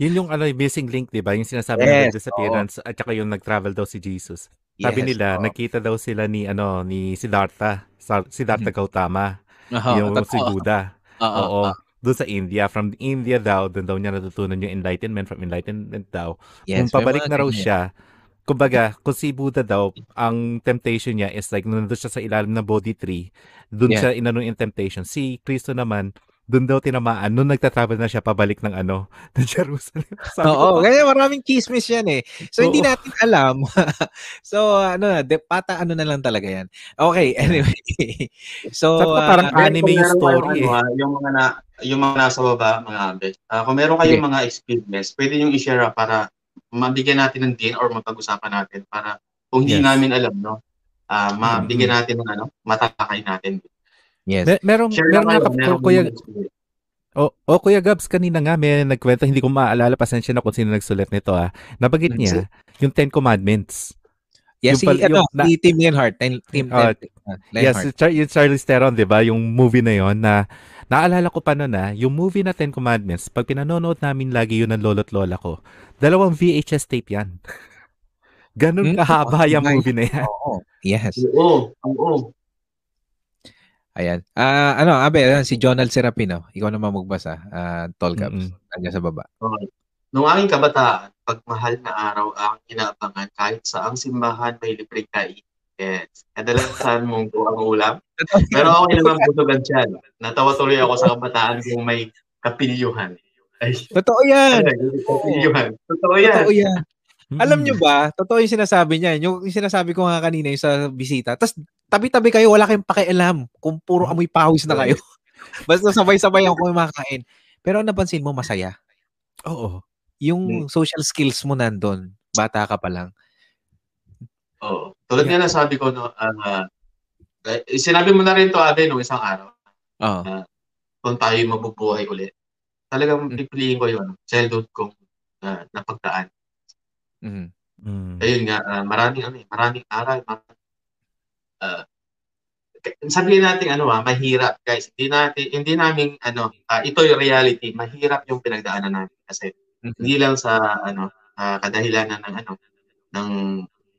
Yun yung ano, yung missing link, di ba? Yung sinasabi Yes, ng disappearance at saka yung nag-travel daw si Jesus. Yes, Sabi nila, oo. nagkita daw sila ni ano ni Siddhartha, Sa- Siddhartha Gautama, Oo, yung si. Buddha. [laughs] Oo, Oo. oo. Doon sa India, from India daw, doon daw niya natutunan yung enlightenment, from enlightenment daw. Yes, kung pabalik na raw siya, kumbaga, kung si Buddha daw, ang temptation niya is like, nandun siya sa ilalim ng Bodhi tree, doon Yeah. siya inano yung temptation. Si Kristo naman, doon daw tinamaan, nung nagta-travel na siya pabalik ng ano, [laughs] ng Jerusalem. [laughs] Sabi Oo, "Pa- kaya maraming chismis yan eh. So, hindi Oo. natin alam. [laughs] so, ano na, de, pata ano na lang talaga yan. Okay, anyway. so, Sabi ko, parang ah, anime yung story eh. ano, ah, yung mga na, yung mga nasa baba, mga abe. Ah, kung meron kayong mga experience, pwede yung i-share para mabigyan natin ng din or mapag-usapan natin para kung hindi Yes. namin alam, no, ah, mabigyan natin ng ano, matakay natin. Yes. Me- merong, Share meron lang nga, kayo, kap- meron kuya. O, o Kuya Gabs, kanina nga may nagkwento, hindi ko maalala, pasensya na kung sino nagsulat nito ah. Nabagit niya, yung Ten Commandments. Yes, yung si, pal- ano, yung na- si Tim Leonhardt. Tim, Tim, Ah, Tim, uh, Yes, Char- yung Charlize Theron, 'di ba? Yung movie na 'yon na naalala ko pa noon na, yung movie na Ten Commandments, pag pinanonood namin lagi 'yun ng lolo't lola ko, dalawang VHS tape 'yan. Ganun Hmm, kahaba yung nice. movie na 'yan. Oo, yes. Oo, oo. Ayan. Ah, ano, Abe, ayan, si Jonald Serapino. Ikaw naman magbasa. Ah, Tall Caps. Nandiyan sa baba. Okay. Noong aking kabataan, pag mahal na araw ang inaabangan kahit sa ang simbahan may libreng kain. Yes. Kadalasan mong ang ulam. [laughs] Pero okay naman butugan siya. Natawa tuloy ako sa kabataan kung may kapilyuhan. Ay, Totoo yan. kapilyuhan. Totoo yan. Totoo yan. Mm-mm. Alam nyo ba, totoo yung sinasabi niya. Yung, yung sinasabi ko nga kanina yung sa bisita. Tapos tabi-tabi kayo, wala kayong pakialam kung puro amoy pawis na kayo. [laughs] Basta sabay-sabay ako kumakain. Pero ang napansin mo, masaya. Oo. yung social skills mo nandun, bata ka pa lang. Oo. Tulad nga na sabi ko, no, eh, sinabi mo na rin to, Abe, nung isang araw, Oo. kung tayo mabubuhay ulit. Talagang Mm. pipiliin ko yun, childhood kong uh, napagdaan. Mhm. Mm. Ayun nga, ah, maraming ano, eh, maraming aral. Maraming, k- sabihin natin ano ah, mahirap guys. Hindi natin hindi namin ano, ah, ito yung reality. Mahirap yung pinagdaanan namin kasi Mhm. hindi lang sa ano, ah, kadahilanan ng ano ng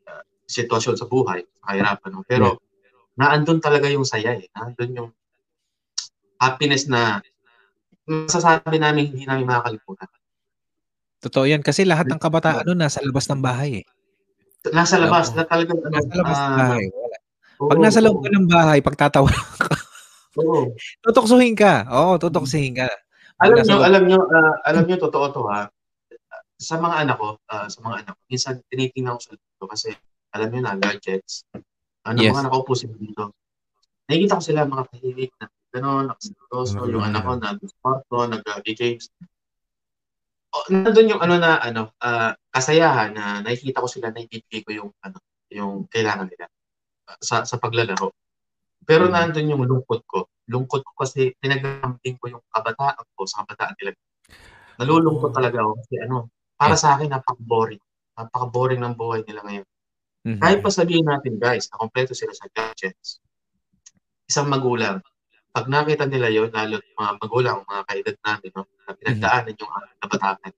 ah, sitwasyon sa buhay, kahirapan no. Pero naandun talaga yung saya eh. Naandun yung happiness na masasabi namin hindi namin makakalimutan. Totoo yan. Kasi lahat ng kabataan nun nasa labas ng bahay eh. Nasa labas na talagang ano, Nasa labas ng ah, bahay. Wala. oo, Pag nasa loob oo, ka ng bahay, pagtatawa [laughs] ka, oo. tutoksuhin ka. Oo, tutoksuhin ka. Pag Alam nyo, alam nyo, ah, alam nyo, totoo to ha. Sa mga anak ko, ah, sa mga anak ko, minsan tinitingnan ko sa dito kasi alam nyo na, gadgets. Ano, Yes. mga nakaupo sila dito. Nakikita ko sila mga tahimik na gano'n, nakaseryoso, Ano, yung anak ko na kwarto, nag-games. Oh, nandun yung ano na, ano, ah, kasayahan na nakikita ko sila na ibibigay ko yung, ano, yung kailangan nila ah, sa, sa paglalaro. Pero Mm. nandun yung lungkot ko. Lungkot ko kasi pinagdamping ko yung kabataan ko sa kabataan nila. Nalulungkot Oo. talaga ako kasi ano, para sa akin napaka-boring. Napaka-boring ng buhay nila ngayon. Mhm. Kahit pa sabihin natin guys, na kompleto sila sa gadgets. Isang magulang, pag nakita nila yon lalo yung mga magulang, mga kaedad namin, no, na pinagdaanan yung uh, kabataan,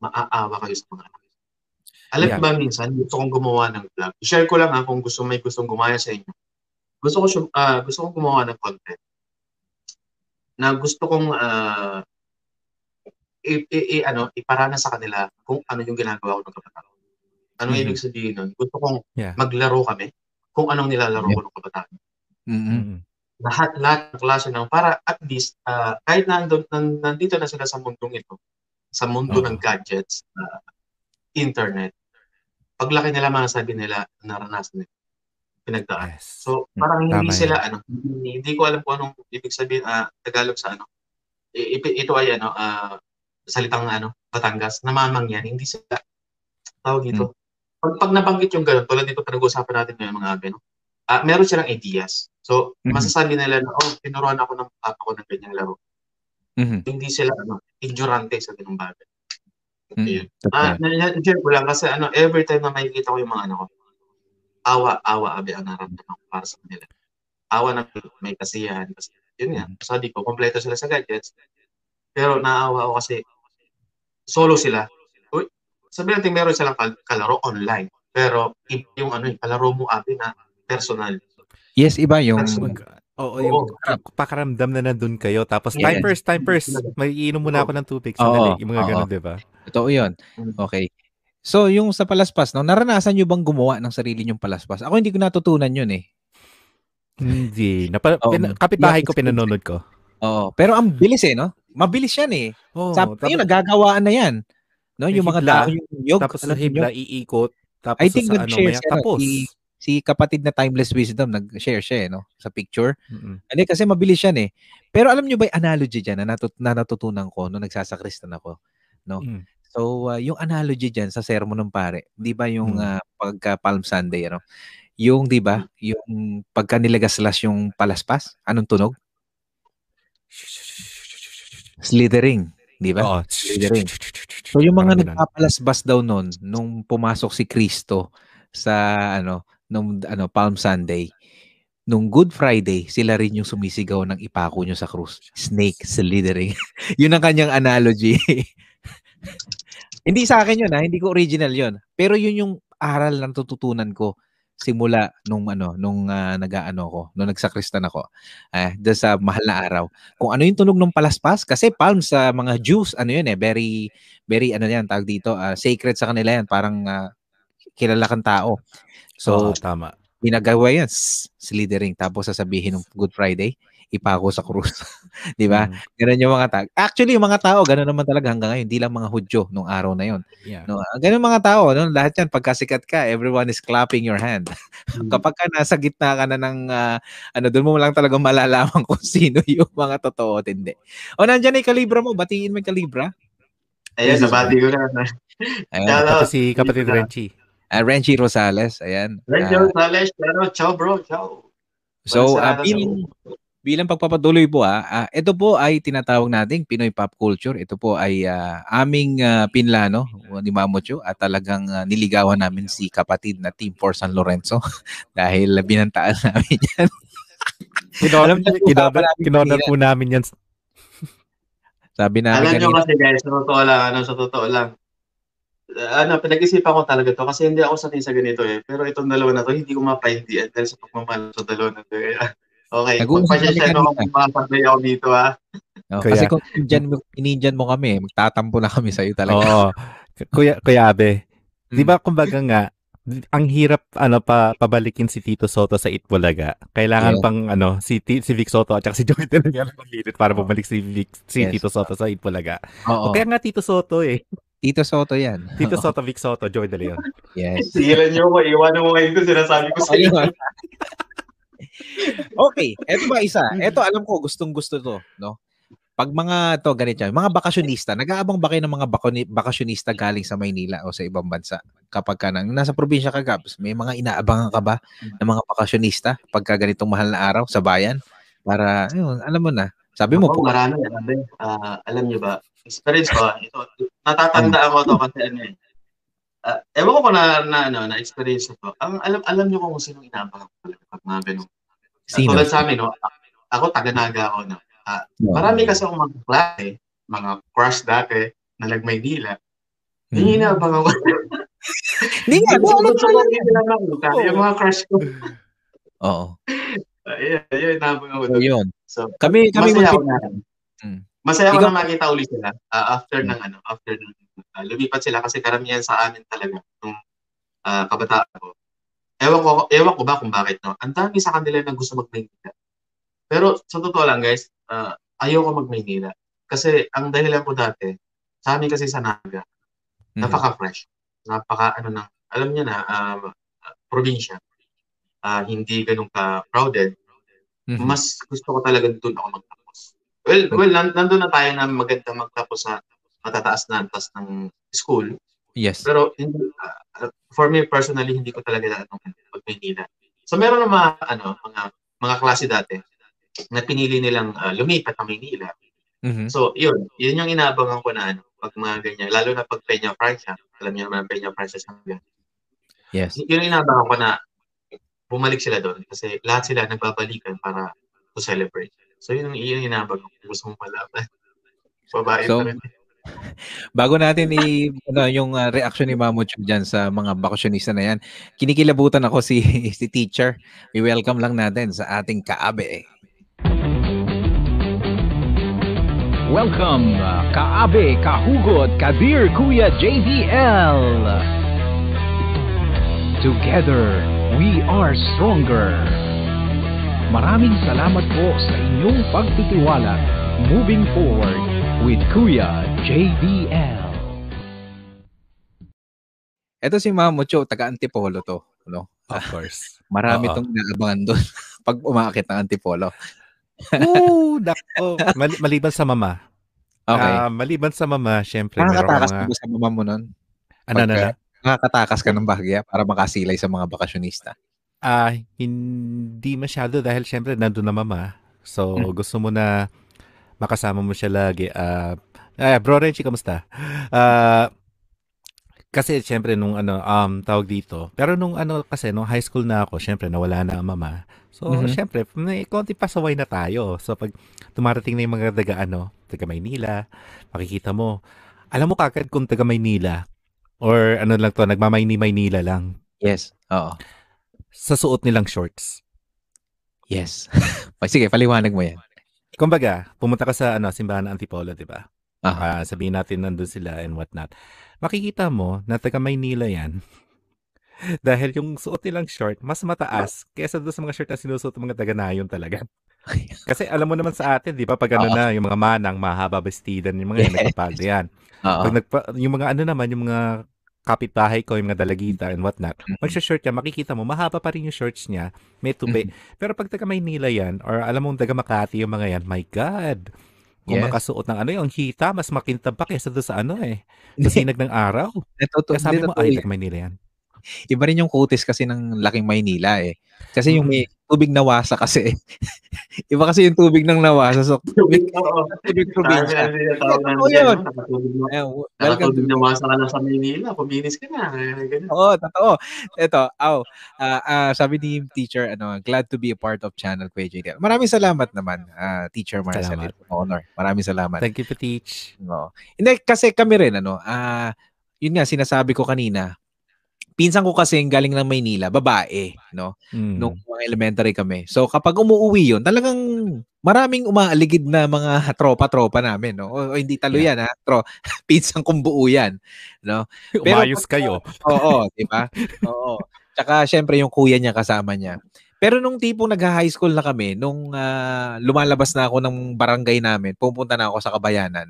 maaawa kayo sa mga anak. Alam Yeah. yeah. ba minsan, gusto kong gumawa ng vlog. I-share ko lang ha, kung gusto may gustong gumaya sa inyo. Gusto ko ah, gusto kong gumawa ng content na gusto kong ah, i, i, i- ano, iparana sa kanila kung ano yung ginagawa ko ng kabataan. Anong Mhm. ibig sabihin nun? Gusto kong Yeah. maglaro kami kung anong nilalaro ko ng kabataan. Mhm. Lahat, lahat ng klase ng, para at least, ah, kahit nandun, nan, nandito na sila sa mundong ito, sa mundo Oo. ng gadgets, ah, internet, paglaki nila, masasabi nila, naranasan nila, pinagdaan. Yes. So, parang hindi Tama sila, yan. ano, hindi, hindi ko alam kung anong ibig sabihin, ah, Tagalog sa ano. I- ito, ay, ano, ah, salitang, ano, Batangas, namamangyan, hindi sila, tawag dito. Pag, pag nabanggit yung gano'n, tulad dito pinag-uusapan natin ngayon mga abe, no? Ah, meron silang ideas. So, Mhm. masasabi nila na, oh, tinuruan ako ng papa ko ng ganyang laro. Mhm. Hindi sila, ano, ignorante sa ganung bagay. Mhm. Totoo Ah, na-share ko lang kasi ano, every time na makikita ko yung mga ano ko, awa, awa, abi ang naramdaman ko para sa kanila. Awa na may kasiyahan. Kasi, yun nga, sabi ko, kompleto sila sa gadgets. Pero naawa ako kasi solo sila. Uy, sabihin natin meron silang kal- kalaro online. Pero yung ano, yung kalaro mo abi na personal. Yes, iba yung... Mag, oo, Oo. yung pa- pakaramdam na nandun kayo. Tapos, Yes. time first, time first. May iinom muna ako ng tubig. Sandali. Oo, Yung mga oo. ganun, di ba? Totoo yun. Mm. Okay. So, yung sa palaspas, no, naranasan nyo bang gumawa ng sarili nyong palaspas? Ako hindi ko natutunan yun eh. Hindi. Napa, Oo. pin- kapitbahay ko, Yeah. pinanonood ko. Oo. Pero ang bilis eh, no? Mabilis yan eh. Oh, Sabi ko yun, nagagawaan na yan. No, yung mga hibla, tao, yung nyog, tapos sa hibla, iikot. Tapos I think sa ano, maya, tapos. Si- si kapatid na Timeless Wisdom, nag-share siya eh, no? Sa picture. Mm-mm. Hindi, kasi mabilis yan eh. Pero alam nyo ba yung analogy dyan na, natut- na natutunan ko nung nagsasakristan ako? No? Mm. So, uh, yung analogy dyan sa sermon ng pare, di ba yung Mm. uh, pagka Palm Sunday, ano? Yung, di ba, yung pagka nilagaslas yung palaspas, anong tunog? Slithering, di ba? Slithering. So yung mga nagpapalasbas daw noon nung pumasok si Kristo sa ano nung ano Palm Sunday nung Good Friday sila rin yung sumisigaw ng ipako nyo sa krus snake slithering. [laughs] Yun ang kanyang analogy. [laughs] Hindi sa akin yun ha hindi ko original yun. Pero yun yung aral na tututunan ko simula nung ano nung uh, nag-aano ko nung nagsakristan ako eh doon sa mahal na araw. Kung ano yung tunog ng palaspas kasi palm sa mga Jews ano yun eh very very ano yan tawag dito ah, sacred sa kanila yan parang ah, kilala kang tao so Oo, tama. ginagawa yan slithering tapos sasabihin ng Good Friday ipako sa krus [laughs] di ba Mm, ganun yung mga tao actually yung mga tao ganun naman talaga hanggang ngayon hindi lang mga Hudyo nung araw na yon yeah. no Ah, ganun mga tao no lahat yan pagkasikat ka everyone is clapping your hand [laughs] kapag ka nasa gitna ka na ng ah, ano doon mo lang talaga malalaman [laughs] kung sino yung mga totoo at hindi. O nandiyan na yung kalibra mo, batiin mo yung kalibra. Is nabati ko na. Out. Tapos si kapatid. Renchi. Ah, Renchi Rosales. Ayan. Renji Ah, Rosales, pero ciao bro, ciao. so, sa- bilang, bilang pagpapatuloy po, ah, ah, ito po ay tinatawag nating Pinoy Pop Culture. Ito po ay ah, aming ah, pinlano ni Mamocho at talagang ah, niligawan namin si kapatid na Team for San Lorenzo [laughs] dahil binantaan [laughs] namin yan. Namin Kinorder kanina. po namin yan. Sabi namin Alam nyo kasi guys, sa totoo lang, ano, sa totoo lang, uh, ano, pinag-isipan ko talaga to kasi hindi ako sanay sa ganito eh. Pero itong dalawa na to, hindi ko mapaindihan dahil sa pagmamahal sa dalawa na to. eh. [laughs] okay, nyo kanina. kung makasabay ako dito ha. oh, Kaya- kasi kung inindyan mo, inindyan mo kami, magtatampo na kami sa iyo talaga. Oo. [laughs] Kuya, Kuya Abe, di Mm. ba kumbaga nga, ang hirap ano pa pabalikin si Tito Soto sa Itbulaga. Kailangan Yeah. pang ano si T- si Vic Soto at saka si Joey De Leon [laughs] ang para bumalik si Vic, si Yes. Tito Soto sa Itbulaga. Oo. O kaya nga Tito Soto eh. Tito Soto yan. Tito [laughs] Soto, Vic Soto, Joey De Leon. Yes. Sigilan nyo ko, iwanan mo ngayon ko sinasabi ko sa inyo. [laughs] Okay, eto ba isa? Eto alam ko gustong gusto to, no? Pag mga to ganito, yan, mga bakasyonista, nag-aabang ba kayo ng mga bakasyonista galing sa Maynila o sa ibang bansa? Kapag ka nang nasa probinsya ka, Gabs, may mga inaabangan ka ba ng mga bakasyonista pagka ganitong mahal na araw sa bayan? Para, ayun, alam mo na. Sabi mo Ako, po, marami. Alam, ah, alam nyo ba, experience ko, ah, ito, natatandaan ko to kasi ano eh. Ah, ewan ko kung na, na, ano, na experience ko. Ang alam alam niyo kung sino inaabangan ko pag mga ganun. sino? Tulad sa amin, no, ako taga-naga ako. No. No. Marami kasi akong mga klase, mga crush dati na nag-Maynila. Hmm. Yung inaabangan ko. Hindi nga, ano makita. Yung mga crush ko. Oo. Ayun, inaabangan ko. So, yun. So, Kami, kami masaya ako na. Hmm. Masaya ako Ikaw- na makita ulit sila ah, after Hmm. ng ano, after ng ah, lumipat sila kasi karamihan sa amin talaga nung ah, kabataan ko. Ewan ko, ewan ko ba kung bakit no. Ang dami sa kanila na gusto mag-Maynila. Pero sa totoo lang guys, uh, ayoko mag-Maynila. Kasi ang dahilan ko dati, sa amin kasi sa Naga, Mhm. napaka-fresh. Napaka ano na, alam niyo na, um, probinsya. Ah, hindi ganun ka-crowded. Mhm. Mas gusto ko talaga doon ako magtapos. Well, well nan- nandun na tayo na maganda magtapos sa matataas na antas ng school. Yes. Pero hindi, ah, for me personally, hindi ko talaga ano, pag Maynila. So meron ng mga, ano, mga, mga klase dati na pinili nilang ah, lumipat ng Maynila. Mhm. So, yun. Yun yung inaabangan ko na ano, pag mga ganyan. Lalo na pag Peña Francia. Alam niyo naman Peña Francia sa mga. Yes. Yun yung inaabangan ko na bumalik sila doon. Kasi lahat sila nagbabalikan para to celebrate. So, yun, yun yung inaabangan ko. Gusto mong malaman. Babae So, pa rin. [laughs] Bago natin i ano yung uh, reaction ni Mamo Chu diyan sa mga bakasyonista na yan. Kinikilabutan ako si [laughs] si teacher. I-welcome lang natin sa ating kaabe. Welcome, uh, Kaabe, Kahugot, Kadir, Kuya JVL. Together, we are stronger. Maraming salamat po sa inyong pagtitiwala. Moving forward with Kuya JVL. Ito si Mamo Chu, taga Antipolo to, no? Of course. [laughs] Marami Oo. tong inaabangan doon [laughs] pag umakit ng Antipolo. [laughs] Ooh, nako. Mal- maliban sa mama. Okay. Ah, maliban sa mama, syempre, Nakakatakas mga... ka ba sa mama mo nun? Ano, ano, Pagka- ano? Nakakatakas ka ng bahagya para makasilay sa mga bakasyonista. Ah, hindi masyado dahil syempre nandun na mama. So, Hmm. gusto mo na makasama mo siya lagi. Ah, ah, bro Renchi, kamusta? Ah, kasi syempre nung ano, um, tawag dito. Pero nung ano kasi, nung high school na ako, syempre nawala na ang mama. So, Mhm. syempre, may konti pasaway na tayo. So, pag tumarating na yung mga taga ano, taga Maynila, makikita mo, alam mo kagad kung taga Maynila or ano lang to, nagmamayni Maynila lang Yes. Oo. sa suot nilang shorts. Yes. [laughs] Sige, paliwanag mo yan. Kumbaga, pumunta ka sa ano, simbahan ng Antipolo, di ba? Aha. Ah, sabihin natin nandun sila and whatnot. Makikita mo na taga Maynila yan. [laughs] Dahil yung suot nilang short, mas mataas kaysa doon sa mga shirt na sinusuot ng mga taga Nayon talaga. [laughs] Kasi alam mo naman sa atin, di ba? Pag ano Oo. na, yung mga manang, mahaba bestidan, yung mga Yes. nagpapalda yan. Oo. Pag nagpa, yung mga ano naman, yung mga kapitbahay ko, yung mga dalagita and whatnot, magsha-short yan, makikita mo, mahaba pa rin yung shorts niya, may tupi. Pero pag taga Maynila yan, or alam mong taga Makati yung mga yan, my God, Kung Yes. makasuot ng ano yung hita, mas makintab pa kaysa doon sa ano eh. Sa sinag ng araw. Natuto, Kaya sabi hindi, mo, ay, taga Maynila yan. Iba rin yung kutis kasi ng laking Maynila eh. Kasi yung Mm. may tubig na wasa kasi. [laughs] Iba kasi yung tubig ng nawasa. So, tubig, tubig probinsya. Oo, yun. no? Nakatulog na. Eh, w- welcome Nakatulog to na masa ka na sa Maynila. Puminis ka na. eh. Oo, totoo. Ito, aw, ah, ah, sabi ni teacher, ano, glad to be a part of channel Kuya JDL. Maraming salamat naman, ah, teacher Marcel. Salamat. Honor. Maraming salamat. Thank you po, Teach. Oo. Hindi, kasi kami rin, ano, ah, yun nga, sinasabi ko kanina, pinsan ko kasi galing ng Maynila, babae, no? Mm. Nung mga elementary kami. So, kapag umuwi yun, talagang maraming umaaligid na mga tropa-tropa namin, no? O, o hindi talo yan, ha? Tro, [laughs] pinsan kong buo yan, no? [laughs] pero Umayos pagka- kayo. Oo, di ba? Oo. Tsaka syempre yung kuya niya kasama niya. Pero nung tipong nag-high school na kami, nung ah, lumalabas na ako ng barangay namin, pupunta na ako sa Kabayanan.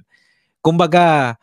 Kumbaga,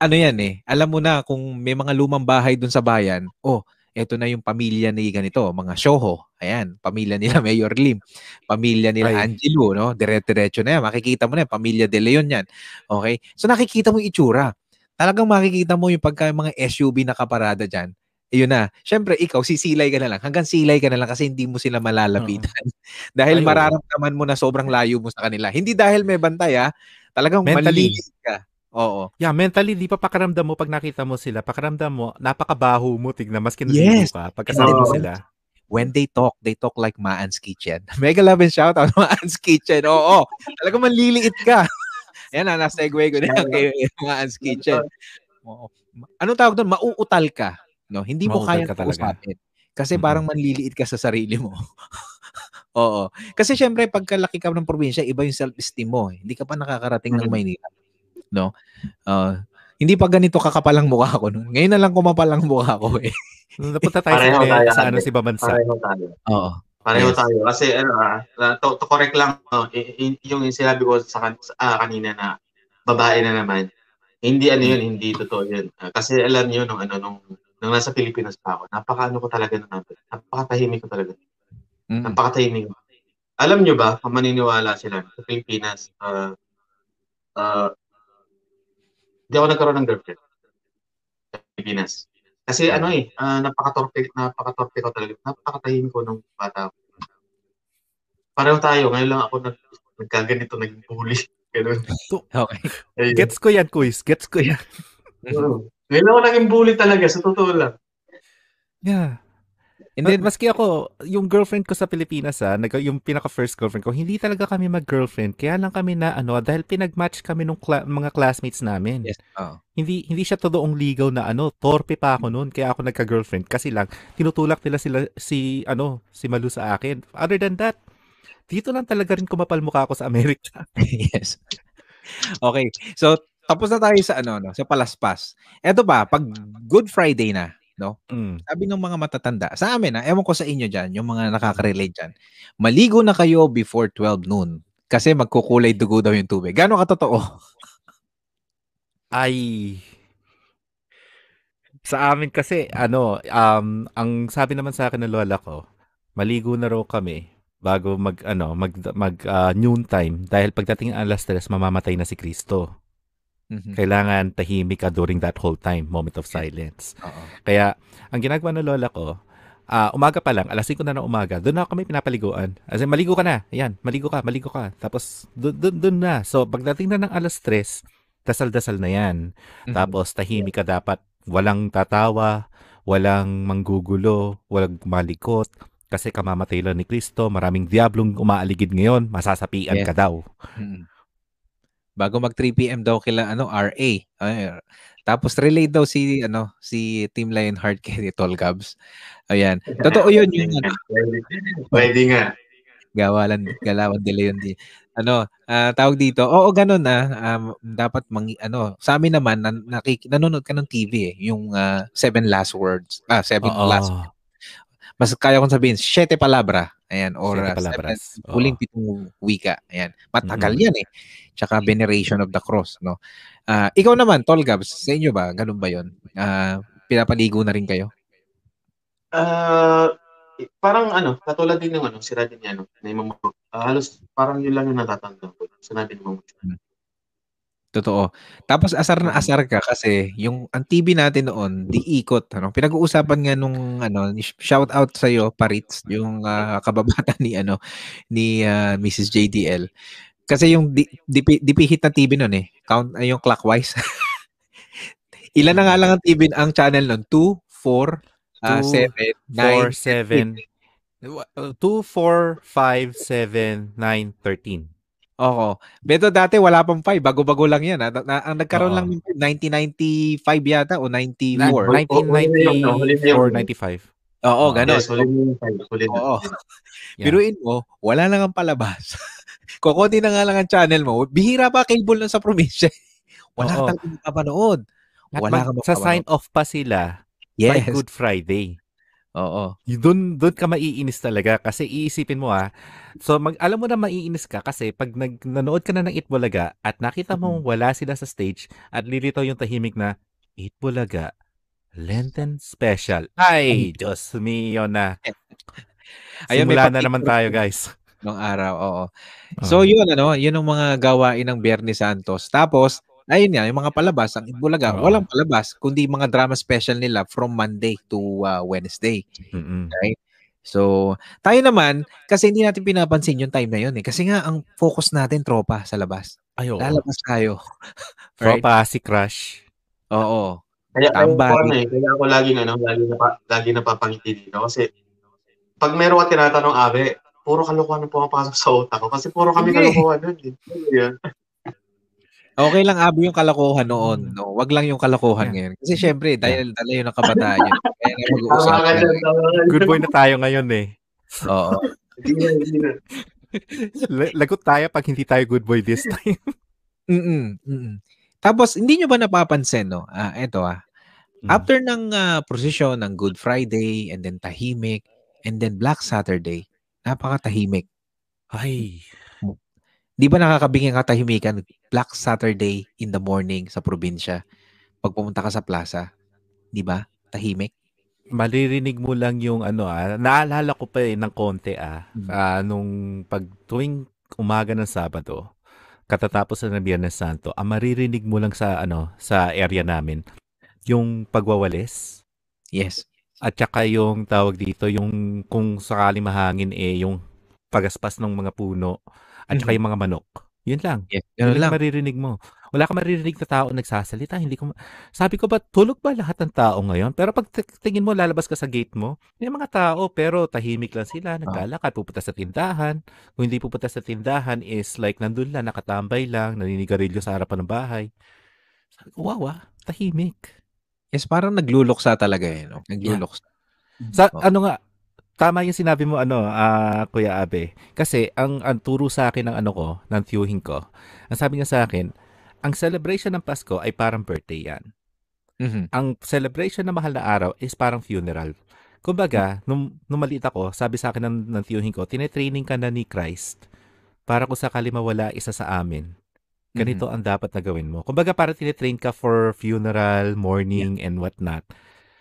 ano yan eh, alam mo na kung may mga lumang bahay dun sa bayan, oh, eto na yung pamilya ni ganito, mga Shoho. Ayan, pamilya nila [laughs] Mayor Lim, pamilya nila Ay. Angelo, no? Dire-diretso na yan. Makikita mo na yan, pamilya De Leon yan. Okay? So nakikita mo yung itsura. Talagang makikita mo yung pagka mga SUV nakaparada dyan. Ayun na. Siyempre, ikaw, sisilay ka na lang. Hanggang silay ka na lang kasi hindi mo sila malalapitan. [laughs] dahil Ay, oo. mararamdaman mo na sobrang layo mo sa kanila. Hindi dahil may bantay, ha? Talagang Mentally. maliliit ka. Oo. Yeah, mentally, di pa pakaramdam mo pag nakita mo sila. Pakaramdam mo, napakabaho mo, tignan, mas kinasibo Yes. ka. Pagkasama mo sila. When they talk, they talk like Maan's Kitchen. [laughs] Mega love and shout out, [laughs] Maan's Kitchen. Oo. Talagang manliliit ka. [laughs] Ayan na, na-segue ko na yan kay Maan's Kitchen. Oo. Anong tawag doon? Mauutal ka. No? Hindi mo Mauutal kaya ka talaga. kausapin. Kasi parang manliliit ka sa sarili mo. Oo. Kasi syempre, pagkalaki ka ng probinsya, iba yung self-esteem mo. Hindi ka pa nakakarating ng Mhm. Maynila. No? Ah, hindi pa ganito kakapalang mukha ko noon. Ngayon na lang kumapalang mukha ko eh. [laughs] Napunta tayo sa, Pareho tayo, sa ano si Babansa. Pareho tayo. Oo. Pareho Yes. tayo. Kasi ano, ah, to, to correct lang, no, yung sinabi ko sa kan- ah, kanina na babae na naman, hindi ano yun, hindi totoo yun. Ah, kasi alam niyo nung ano, nung, nung nasa Pilipinas pa ako, napaka ano ko talaga nung natin. Napakatahimik ko talaga. Mm. Napakatahimik. Alam niyo ba, kung maniniwala sila sa Pilipinas, ah, ah, di ako nagkaroon ng girlfriend Pilipinas. Kasi ano eh, ah, napakatorpe, napakatorpe ko talaga. Napakatahimik ko nung bata ako. Pareho tayo. Ngayon lang ako nag, nagkaganito, naging bully. [laughs] Ganun. Okay. Ayun. Gets ko yan, quiz. Gets ko yan. Ngayon ako naging bully talaga, sa totoo lang. Yeah. And then, maski ako, yung girlfriend ko sa Pilipinas ah, nag, yung pinaka-first girlfriend ko, hindi talaga kami mag-girlfriend. Kaya lang kami na ano, dahil pinag-match kami nung cla- mga classmates namin. yes. Oo. Hindi hindi siya todoong ligaw na ano, torpe pa ako noon kaya ako nagka-girlfriend kasi lang tinutulak nila sila si ano, si Malu sa akin. Other than that, dito lang talaga rin kumapal mukha ako sa Amerika. [laughs] yes. Okay. So, tapos na tayo sa ano, no, sa palaspas. Eto ba, pag Good Friday na, no? Mm. Sabi ng mga matatanda, sa amin, na ewan ko sa inyo dyan, yung mga nakaka-relate dyan, maligo na kayo before 12 noon. Kasi magkukulay dugo daw yung tubig. Gano'ng katotoo? Ay sa amin kasi ano, um ang sabi naman sa akin ng lola ko, maligo na raw kami bago mag ano, mag mag ah, noon time dahil pagdating ng alas 3 mamamatay na si Kristo. Mhm. Kailangan tahimik ka during that whole time, moment of silence. Oo. Kaya, ang ginagawa ng lola ko, ah, umaga pa lang, alas 5 na ng umaga, doon na kami pinapaliguan. As in, maligo ka na. Ayan, maligo ka, maligo ka. Tapos, doon, doon, doon na. So, pagdating na ng alas 3, dasal-dasal na yan. Mhm. Tapos, tahimik ka dapat. Walang tatawa, walang manggugulo, walang malikot. Kasi kamamatay lang ni Kristo, maraming diablong umaaligid ngayon, masasapian Yes. ka daw. Mhm. Bago mag 3 PM daw kila ano RA. Ay, tapos relate daw si ano si Team Lionheart [laughs] kay Tol Gabs. Ayan. Totoo yun yung ano, Pwede, nga. gawalan galawan nila yun di. Ano, ah, tawag dito. Oo, ganun na. um, dapat mang ano, sa amin naman nan, nakik, nanonood ka ng TV eh, yung ah, Seven Last Words. Ah, Seven Oo. Last. Mas kaya kong sabihin, Siete Palabra. Ayan, or palabras. seven, huling pitong wika. Ayan. Matagal Mm-mm. yan eh. Tsaka Veneration of the Cross, no? Ah, ikaw naman, Tol Gabs, sa inyo ba? Ganun ba yun? Ah, pinapaligo na rin kayo? Ah, parang ano, katulad din ng ano, sira din yan, ano, na yung mga, ah, halos parang yun lang yung natatandaan ko. Sinabi ni Mama Jo. Hmm. Totoo. Tapos asar na asar ka kasi yung ang TV natin noon, di ikot ano. Pinag-uusapan nga nung ano, shout out sa iyo Parits, yung ah, [laughs] kababata ni ano ni ah, Mrs. JDL. Kasi yung di, dipi, dipihit na TV noon eh. Count ay yung clockwise. [laughs] Ilan na nga lang ang TV ang channel noon? 2, 4, uh, 7, 9, 4, 7. 2, 4, 5, 7, 9, 13. Oo. Pero dati wala pang 5, bago-bago lang 'yan. ah. Na, na- ang nagkaroon Oo. lang ng 1995 yata o 94. Na- huli na yun. 1994, 95. Oo, ganun. Yes, huli na yung five. Huli na. Oo. Yeah. Biruin mo, wala lang ang palabas. [laughs] Kukunti na nga lang ang channel mo. Bihira pa cable lang sa probinsya. Wala Oo. ka talagang mapapanood. At Wala mag- kang sa mapapanood. sign off pa sila Yes. by Good Friday. Oo. Doon doon ka maiinis talaga kasi iisipin mo ah. So mag alam mo na maiinis ka kasi pag nag, nanood ka na ng Itbulaga at nakita mo wala sila sa stage at lilitaw yung tahimik na Itbulaga Lenten Special. Ay, Diyos mio na. [laughs] Ayun, may Simula na naman tayo, guys. Nung araw, oo. So yun ano, yun ang mga gawain ng Biyernes Santos. Tapos, ayun nga, yung mga palabas, ang Itbulaga, Oo. walang palabas, kundi mga drama special nila from Monday to uh, Wednesday. Mm-mm. Right? So, tayo naman, kasi hindi natin pinapansin yung time na yun eh. Kasi nga, ang focus natin, tropa, sa labas. Ay, oo. Lalabas tayo. [laughs] right? Tropa si Crush. Oo. Kaya, kaya Tambay. ako ano eh, kaya ako laging ano, lagi na lagi napapangiti dito kasi pag meron ka tinatanong abe, puro kalokohan ang pumapasok sa utak ko kasi puro kami Hindi. kalokohan nun. Eh. Ano yan? Okay lang, Abi, yung kalokohan noon. No? Wag lang yung kalokohan Yeah. ngayon. Kasi syempre, dahil dala yun ng kabataan yun. Kaya nga [laughs] mag-uusap. Good boy na tayo ngayon eh. Oo. [laughs] Na, [laughs] na. Lagot tayo pag hindi tayo good boy this time. Mm-mm, mm-mm. Tapos, hindi nyo ba napapansin, no? Ah, eto ah. Mm. After ng ah, prosesyon ng Good Friday and then tahimik and then Black Saturday, napakatahimik. Ay. Di ba nakakabingin ang katahimikan Black Saturday in the morning sa probinsya? Pag pumunta ka sa plaza, di ba? Tahimik. Maririnig mo lang yung ano ah, naalala ko pa eh ng konti ah, Mm. ah, nung pag tuwing umaga ng Sabado, katatapos na ng Biyernes Santo, ang maririnig mo lang sa ano, sa area namin, yung pagwawalis Yes. at saka yung tawag dito, yung kung sakaling mahangin eh, yung pagaspas ng mga puno at saka Mhm. yung mga manok. Yun lang. Yes. Yun Ganun lang lang. maririnig mo. Wala ka maririnig na tao nagsasalita. Hindi ko ma- Sabi ko ba, tulog ba lahat ng tao ngayon? Pero pag tingin mo, lalabas ka sa gate mo, may mga tao, pero tahimik lang sila, naglalakad, pupunta sa tindahan. Kung hindi pupunta sa tindahan is like nandun lang, nakatambay lang, naninigarilyo sa harapan ng bahay. Sabi ko, wow ah, tahimik. Yes, parang nagluluksa talaga eh. No? Nagluluksa. Sa Oo. ano nga, tama yung sinabi mo ano, ah, Kuya Abe. Kasi ang, ang turo sa akin ng ano ko, ng tiyuhin ko, ang sabi niya sa akin, ang celebration ng Pasko ay parang birthday yan. Mhm. Ang celebration ng mahal na araw is parang funeral. Kumbaga, nung, nung maliit ako, sabi sa akin ng, ng tiyuhin ko, tinetraining ka na ni Christ para kung sakali mawala isa sa amin. Ganito ang dapat na gawin mo. Kumbaga, para tinetrain ka for funeral, mourning, and whatnot.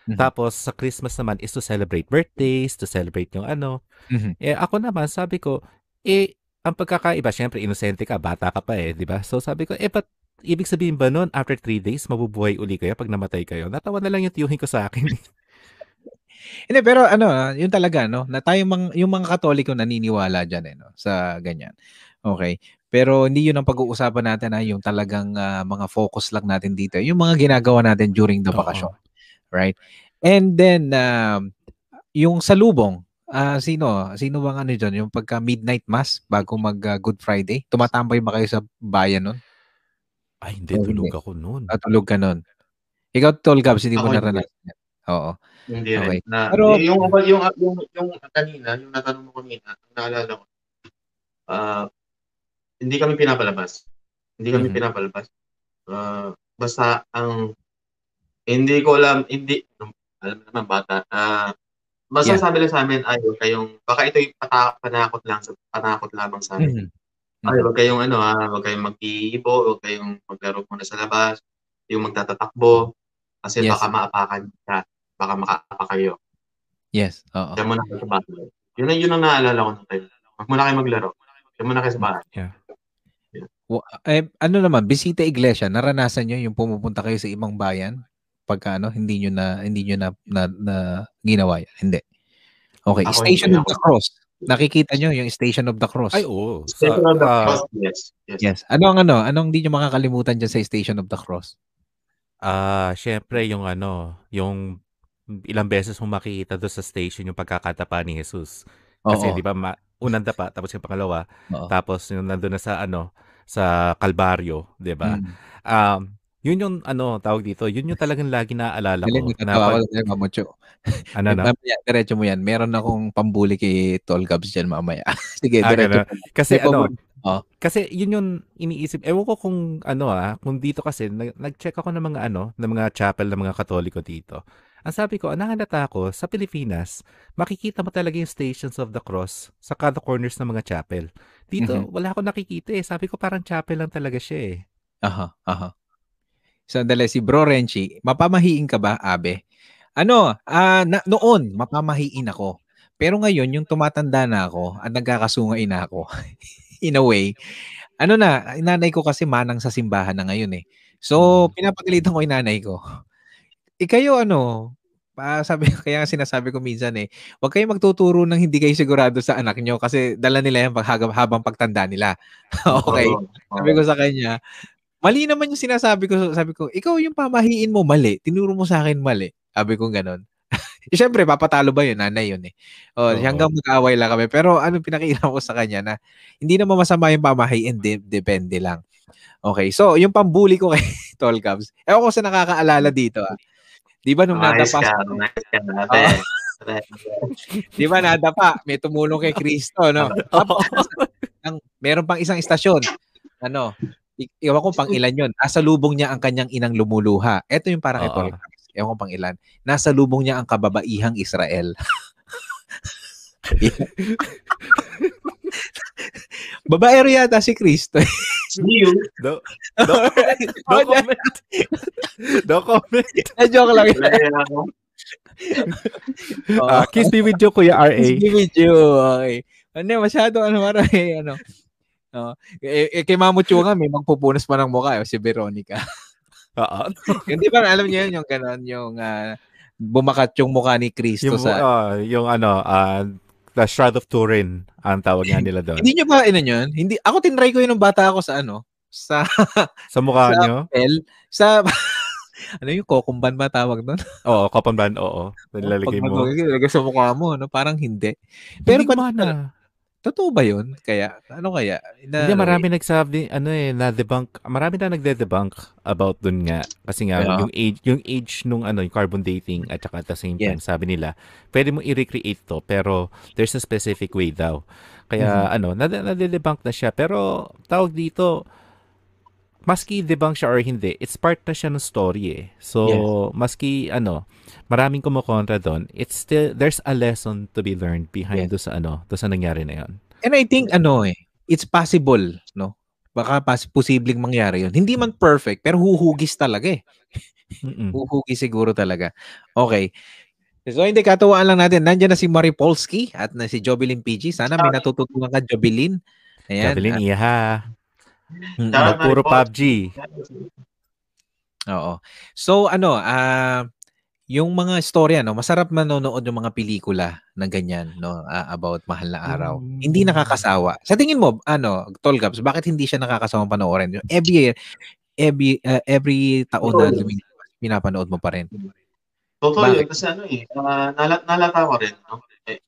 Mhm. Tapos, sa Christmas naman is to celebrate birthdays, to celebrate yung ano. Mhm. Eh, ako naman, sabi ko, eh, ang pagkakaiba, syempre, inosente ka, bata ka pa eh, di ba? So, sabi ko, eh, but, ibig sabihin ba nun, after three days, mabubuhay uli kayo pag namatay kayo? Natawa na lang yung tiyuhin ko sa akin. [laughs] Hindi, pero ano, ah, yun talaga, no? Na tayo mang, yung mga katoliko naniniwala dyan, eh, no? Sa ganyan. Okay. Pero hindi yun ang pag-uusapan natin, ha? Yung talagang ah, mga focus lang natin dito. Yung mga ginagawa natin during the Oo. vacation. Right? And then, um, yung salubong, ah sino? Sino bang ano dyan? Yung pagka midnight mass bago mag ah, Good Friday? Tumatambay ba kayo sa bayan nun? Ay, hindi, Oh, tulog hindi. ako noon. At tulog ka nun? Ikaw, Tol Gabs, hindi mo Ako, hindi. naranasan. Oo. Hindi Okay. rin. Na, Pero- yung, yung, yung, yung, yung kanina, yung natanong mo kanina, ang naalala ko, ah, hindi kami pinapalabas. Hindi kami Mhm. pinapalabas. Ah, basta ang, hindi ko alam, hindi, alam naman bata, ah, basta Yeah. sabi lang sa amin, ay, huwag kayong, baka ito yung pata, panakot lang, sa, panakot lamang sa amin. Mhm. Ay, huwag kayong ano ha, huwag kayong mag-iibo, huwag kayong maglaro muna sa labas, yung magtatatakbo, kasi Yes. baka maapakan ka, baka makaapa kayo. Yes. Oo. Diyan muna kayo sa bahay. Yun ang, yun ang naalala ko ng time. Huwag muna kayo maglaro. Diyan muna kayo sa bahay. Wa- eh, ano naman, bisita iglesia, naranasan nyo yung pumupunta kayo sa ibang bayan? Pagka ano, hindi nyo na, hindi nyo na, na, na ginawa yan? Hindi. Okay, Ako Station hindi of the Cross. Nakikita nyo yung Station of the Cross? Ay, oo. Sa, Station of the ah, Cross, yes. Yes. Yes. Ano ang ano? Anong hindi nyo makakalimutan dyan sa Station of the Cross? Ah, syempre yung ano, yung ilang beses mo makikita doon sa station yung pagkakatapa ni Jesus. Kasi di ba ma- unang dapa tapos yung pangalawa, Oo. tapos yung nandun na sa ano sa Kalbaryo, di ba? Mm. Um, yun yung ano tawag dito, yun yung talagang lagi naaalala Galing, ko. Na natatawa ko dahil mamucho. ano na? Mamaya, diretso mo yan. Meron akong pambuli kay Tol Gabs dyan mamaya. [laughs] Sige, Ah, diretso mo. Kasi May ano. Oh. kasi yun yung iniisip. Ewan ko kung ano ah, kung dito kasi nag- nag-check ako ng mga ano, ng mga chapel ng mga Katoliko dito. Ang sabi ko, ang nakalata ko, sa Pilipinas, makikita mo talaga yung Stations of the Cross sa kada corners ng mga chapel. Dito, Mhm. wala akong nakikita eh. Sabi ko, parang chapel lang talaga siya eh. Aha, aha. Sandali, si Bro Renchi, mapamahiin ka ba, Abe? Ano, ah na, noon, mapamahiin ako. Pero ngayon, yung tumatanda na ako at nagkakasungay na ako, [laughs] in a way, ano na, inanay ko kasi manang sa simbahan na ngayon eh. So, pinapagalitan ko yung nanay ko. Eh kayo ano, pa sabi [laughs] kaya nga sinasabi ko minsan eh, huwag kayong magtuturo ng hindi kayo sigurado sa anak nyo kasi dala nila yan pag habang, pagtanda nila. [laughs] okay. Sabi ko sa kanya, mali naman yung sinasabi ko. Sabi ko, ikaw yung pamahiin mo mali. Tinuro mo sa akin mali. Sabi ko ganon. Eh, [laughs] Siyempre, papatalo ba yun? Nanay yun eh. O, Oo. hanggang mag-away lang kami. Pero ano pinakita ko sa kanya na hindi naman masama yung pamahiin. De- depende lang. Okay. So, yung pambuli ko [laughs] kay Tol Cubs. Ewan ko sa nakakaalala dito ah. Di ba nung Ayos nadapa, ka, natin. [laughs] di ba nadapa, may tumulong kay Kristo, no? Tapos, ang, meron pang isang istasyon. Ano, i- iwan ko pang ilan yun. Nasa lubong niya ang kanyang inang lumuluha. Ito yung parang ito. Oo. Ewan ko pang ilan. Nasa lubong niya ang kababaihang Israel. [laughs] Babaero yata si Kristo. You. Do, do, do comment. do comment. Joke lang. Wala yan ako. Ah, kiss me with you, Kuya R.A. Give me you. Okay. Ano, masyado ano, marami, ano. No. Eh, eh, kay Mamo Chunga, may magpupunas pa ng mukha, eh, si Veronica. Oo. [laughs] Hindi ba, alam niyo yun, yung gano'n, yung ah, bumakat yung mukha ni Kristo Yung, sa... ah, yung ano, ah, the Shroud of Turin, ang tawag nga nila doon. Hindi niyo ba, ina yun? Hindi, ako tinry ko yun ng bata ako sa ano, sa, [laughs] Sa mukha sa nyo? L, sa, [laughs] ano yung kokumban ba tawag doon? Oo, Band, oo. Nilalagay mo. Nilagay sa mukha mo, no? parang hindi. Pero Hindi gumana. Totoo ba yun? Kaya, ano kaya? Na, Hindi, marami nagsabi, ano eh, na-debunk, marami na nagde-debunk about dun nga. Kasi nga, Yeah. yung age, yung age nung ano, yung carbon dating at saka at the same time, sabi nila, pwede mo i-recreate to, pero there's a specific way daw. Kaya, ano, nade- nade-debunk na siya. Pero, tawag dito, maski debunk siya or hindi, it's part na siya ng story eh. So, maski, ano, maraming kumukontra doon, it's still, there's a lesson to be learned behind Yes. do sa ano, do sa nangyari na yon. And I think ano eh, it's possible, no? Baka pas posibleng mangyari 'yun. Hindi man perfect, pero huhugis talaga eh. Huhugis siguro talaga. Okay. So hindi katuwaan lang natin. Nandiyan na si Marie Polsky at na si Jobilin PG. Sana may natututunan ka Jobilin. Ayan. Gabilin, iya ha. Mm, puro. PUBG. Oo. So ano, ah yung mga storya no, masarap manonood yung mga pelikula na ganyan no, ah, about mahal na araw. Mm. Hindi nakakasawa. Sa tingin mo, ano, Tol Gabs, bakit hindi siya nakakasawa panoorin? Yung Every year, every uh, every taon na pinapanood mo pa rin. Totoo Bakit? yun. Kasi ano eh, ah, nala- nalata ko rin. No? Eh,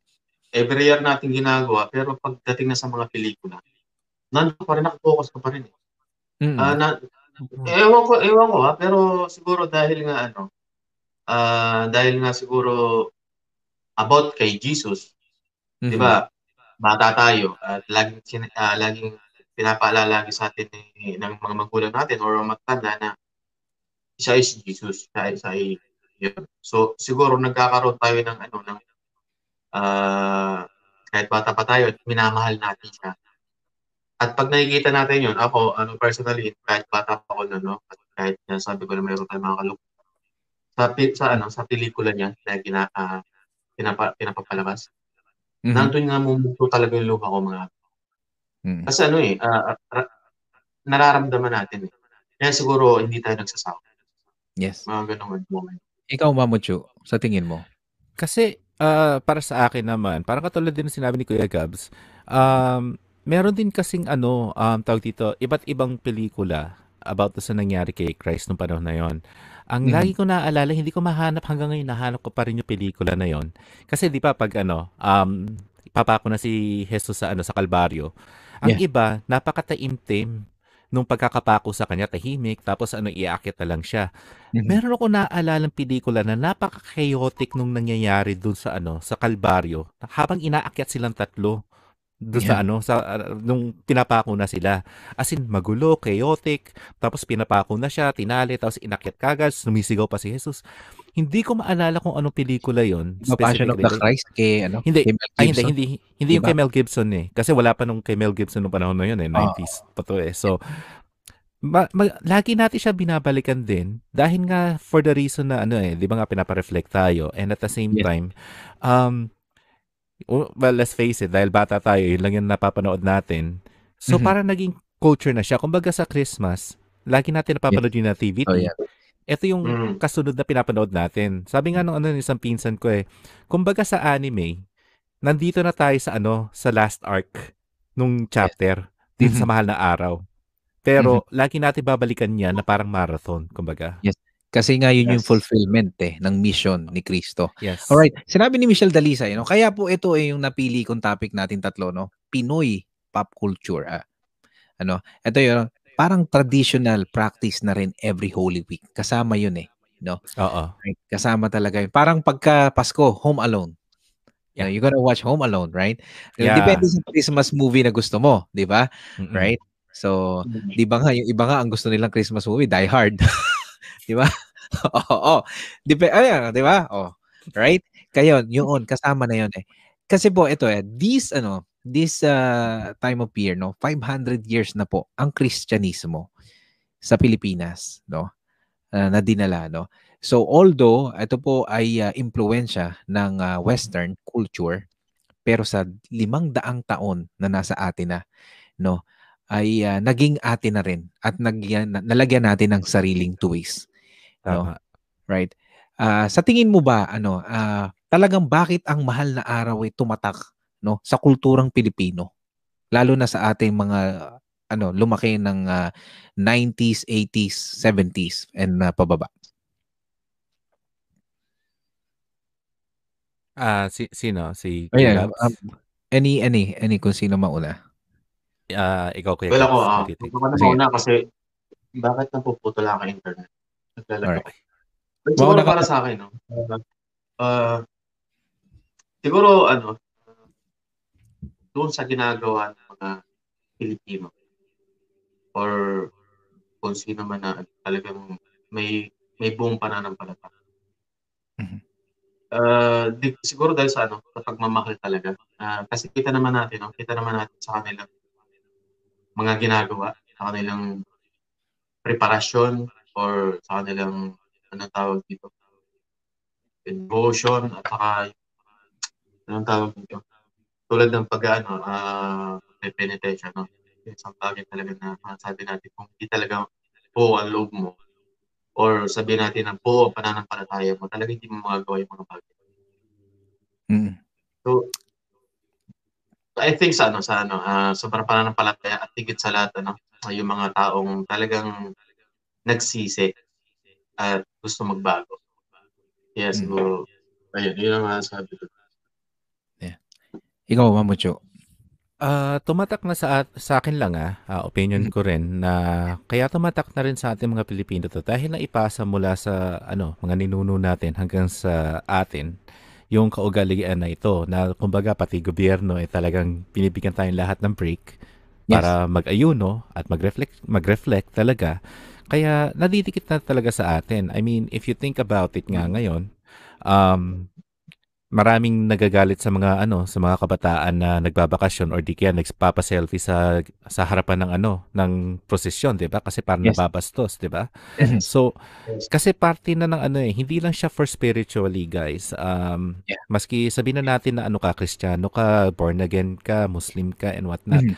every year natin ginagawa, pero pagdating na sa mga pelikula, nandun pa rin, nakafocus ka pa rin. Eh. Mm. Ah, na, ewan ko, ewan ko ha, pero siguro dahil nga ano, ah dahil nga siguro about kay Jesus, Mhm. di ba? Bata tayo at laging ah, laging pinapaalala lagi sa atin eh, ng mga magulang natin or matanda na siya is Jesus, siya, siya ay yun. So siguro nagkakaroon tayo ng ano ng ah kahit bata pa tayo, minamahal natin siya. At pag nakikita natin yun, ako, ano, personally, kahit bata pa ako na, no, at kahit na sabi ko na mayroon tayong mga kalug sa, sa, ano, sa pelikula niya na gina, ah, pinapa, pinapapalabas, Mhm. nandun nga mumuto talaga yung luha ko mga Mhm. Kasi ano eh, ah, ra- nararamdaman natin eh. Kaya siguro hindi tayo nagsasawa. Yes. Mga ganong moment. Ikaw, Mamuchu, sa tingin mo? Kasi ah, para sa akin naman, parang katulad din sinabi ni Kuya Gabs, um, meron din kasing ano, um, tawag dito, iba't ibang pelikula about sa nangyari kay Christ nung panahon na yon. Ang Mhm. lagi ko naaalala, hindi ko mahanap hanggang ngayon, nahanap ko pa rin yung pelikula na yon. Kasi di ba pag ano, um, ipapako na si Jesus sa ano sa Kalbaryo, ang iba napakataimtim nung pagkakapako sa kanya, tahimik, tapos ano, iaakit na lang siya. Mhm. Meron ako naaalala ng pelikula na napaka-chaotic nung nangyayari dun sa ano, sa Kalbaryo. Habang inaakyat silang tatlo doon sa Yeah. ano, sa uh, nung pinapako na sila. As in magulo, chaotic, tapos pinapako na siya, tinali, tapos inakyat kagad, sumisigaw pa si Jesus. Hindi ko maalala kung anong pelikula 'yon. The Passion of the Christ kay ano? Hindi, kay Mel ay, hindi, Gibson? hindi, hindi yung Diba? kay Mel Gibson eh. Kasi wala pa nung kay Mel Gibson nung panahon na yun eh, Ah. 90s pa to eh. So, ma, ma- lagi natin siya binabalikan din dahil nga for the reason na ano eh, di ba nga pinapareflect tayo and at the same Yes. time, um, well, let's face it, dahil bata tayo, yun lang yung napapanood natin. So, Mhm. parang naging culture na siya. Kumbaga sa Christmas, lagi natin napapanood yun na TVT. Oh, yeah. Ito yung Mm. kasunod na pinapanood natin. Sabi nga nung ano ng isang pinsan ko eh, kumbaga sa anime, nandito na tayo sa ano, sa last arc nung chapter dito sa Mhm. mahal na araw. Pero lagi natin babalikan yan na parang marathon, kumbaga. Kasi nga yun yung Yes. fulfillment eh, ng mission ni Kristo. Yes. Alright, sinabi ni Michelle Dalisa, you know, kaya po ito eh yung napili kong topic natin tatlo, no? Pinoy pop culture. ah. Ano, ito yun, parang traditional practice na rin every Holy Week. Kasama yun eh. Oo. Right? Kasama talaga yun. Parang pagka Pasko, Home Alone. You know, Yeah. you're gonna watch Home Alone, right? Yeah. Depende sa Christmas movie na gusto mo, di ba? Mm-mm. Right? So, di ba nga, yung iba nga ang gusto nilang Christmas movie, Die Hard. [laughs] di ba? [laughs] Oo. Dep- ayan, di ba? Oh. Right? Kaya yun, kasama na yun eh. Kasi po, ito eh, this, ano, this uh, time of year, no, 500 years na po ang Kristyanismo sa Pilipinas, no, uh, na dinala, no. So, although ito po ay uh, impluensya ng uh, Western culture, pero sa limang daang taon na nasa atin na, no, ay uh, naging atin na rin at nagyan, nalagyan natin ng sariling tuwis. No? Right? Ah, sa tingin mo ba ano, ah, talagang bakit ang mahal na araw ay tumatak no sa kulturang Pilipino? Lalo na sa ating mga ano, lumaki ng ah, 90s, 80s, 70s and ah, pababa. Ah, si, sino? Si Ayan, um, any any any kung sino mauna. Ah, ikaw, Kuya Well, ako, ah, baka na mauna kasi bakit napuputol ang internet? Naglalagay. Alright. But siguro para sa akin, no? Uh, uh, siguro, ano, doon sa ginagawa ng mga Pilipino or kung sino man na talagang may may buong pananampalataya. Mhm. Uh, di, siguro dahil sa ano, sa pagmamahal talaga. Ah, kasi kita naman natin, no? kita naman natin sa kanilang mga ginagawa, sa kanilang preparasyon or sa kanilang anong tawag dito? Devotion at saka anong tawag dito? Tulad ng pag ano, ah penetration, no? Isang bagay talaga na masasabi natin kung hindi talaga po ang loob mo or sabihin natin na po ang pananampalataya mo, talaga hindi mo magagawa yung mga bagay. Mm. So, I think sa ano, sa ano, ah sobrang pananampalataya at higit sa lahat, ano, yung mga taong talagang nagsisi at gusto magbago. Kaya Mm. siguro, ayun, yun ang masasabi ko. Ikaw, Mamucho. Ah, tumatak na sa at- sa akin lang ah, ah, opinion ko rin na kaya tumatak na rin sa ating mga Pilipino to dahil naipasa mula sa ano, mga ninuno natin hanggang sa atin yung kaugalian na ito na kumbaga pati gobyerno ay talagang binibigyan tayong lahat ng break para mag-ayuno at mag-reflect mag-reflect talaga. Kaya nadidikit na talaga sa atin. I mean, if you think about it nga ngayon, um, maraming nagagalit sa mga ano sa mga kabataan na nagbabakasyon or di kaya nagpapa-selfie sa sa harapan ng ano ng prosesyon, 'di ba? Kasi parang Yes. nababastos, 'di ba? So kasi parte na ng ano eh, hindi lang siya for spiritually, guys. Um Yeah. maski sabihin na natin na ano ka Kristiyano ka, born again ka, Muslim ka and what not. Mhm.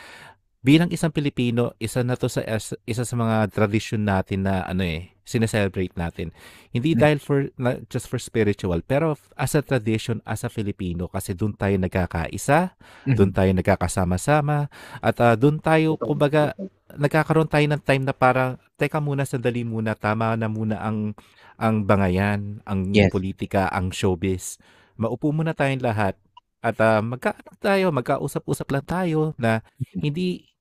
bilang isang Pilipino, isa na to sa isa sa mga tradisyon natin na ano eh, sineselebrate natin. Hindi Mm. dahil for not just for spiritual, pero as a tradition as a Filipino kasi doon tayo nagkakaisa, Mhm. doon tayo nagkakasama-sama, at ah, doon tayo kumbaga nagkakaroon tayo ng time na parang teka muna sandali muna tama na muna ang ang bangayan, ang Yes. politika, ang showbiz. Maupo muna tayong lahat at ah, magka tayo, magkausap-usap lang tayo na hindi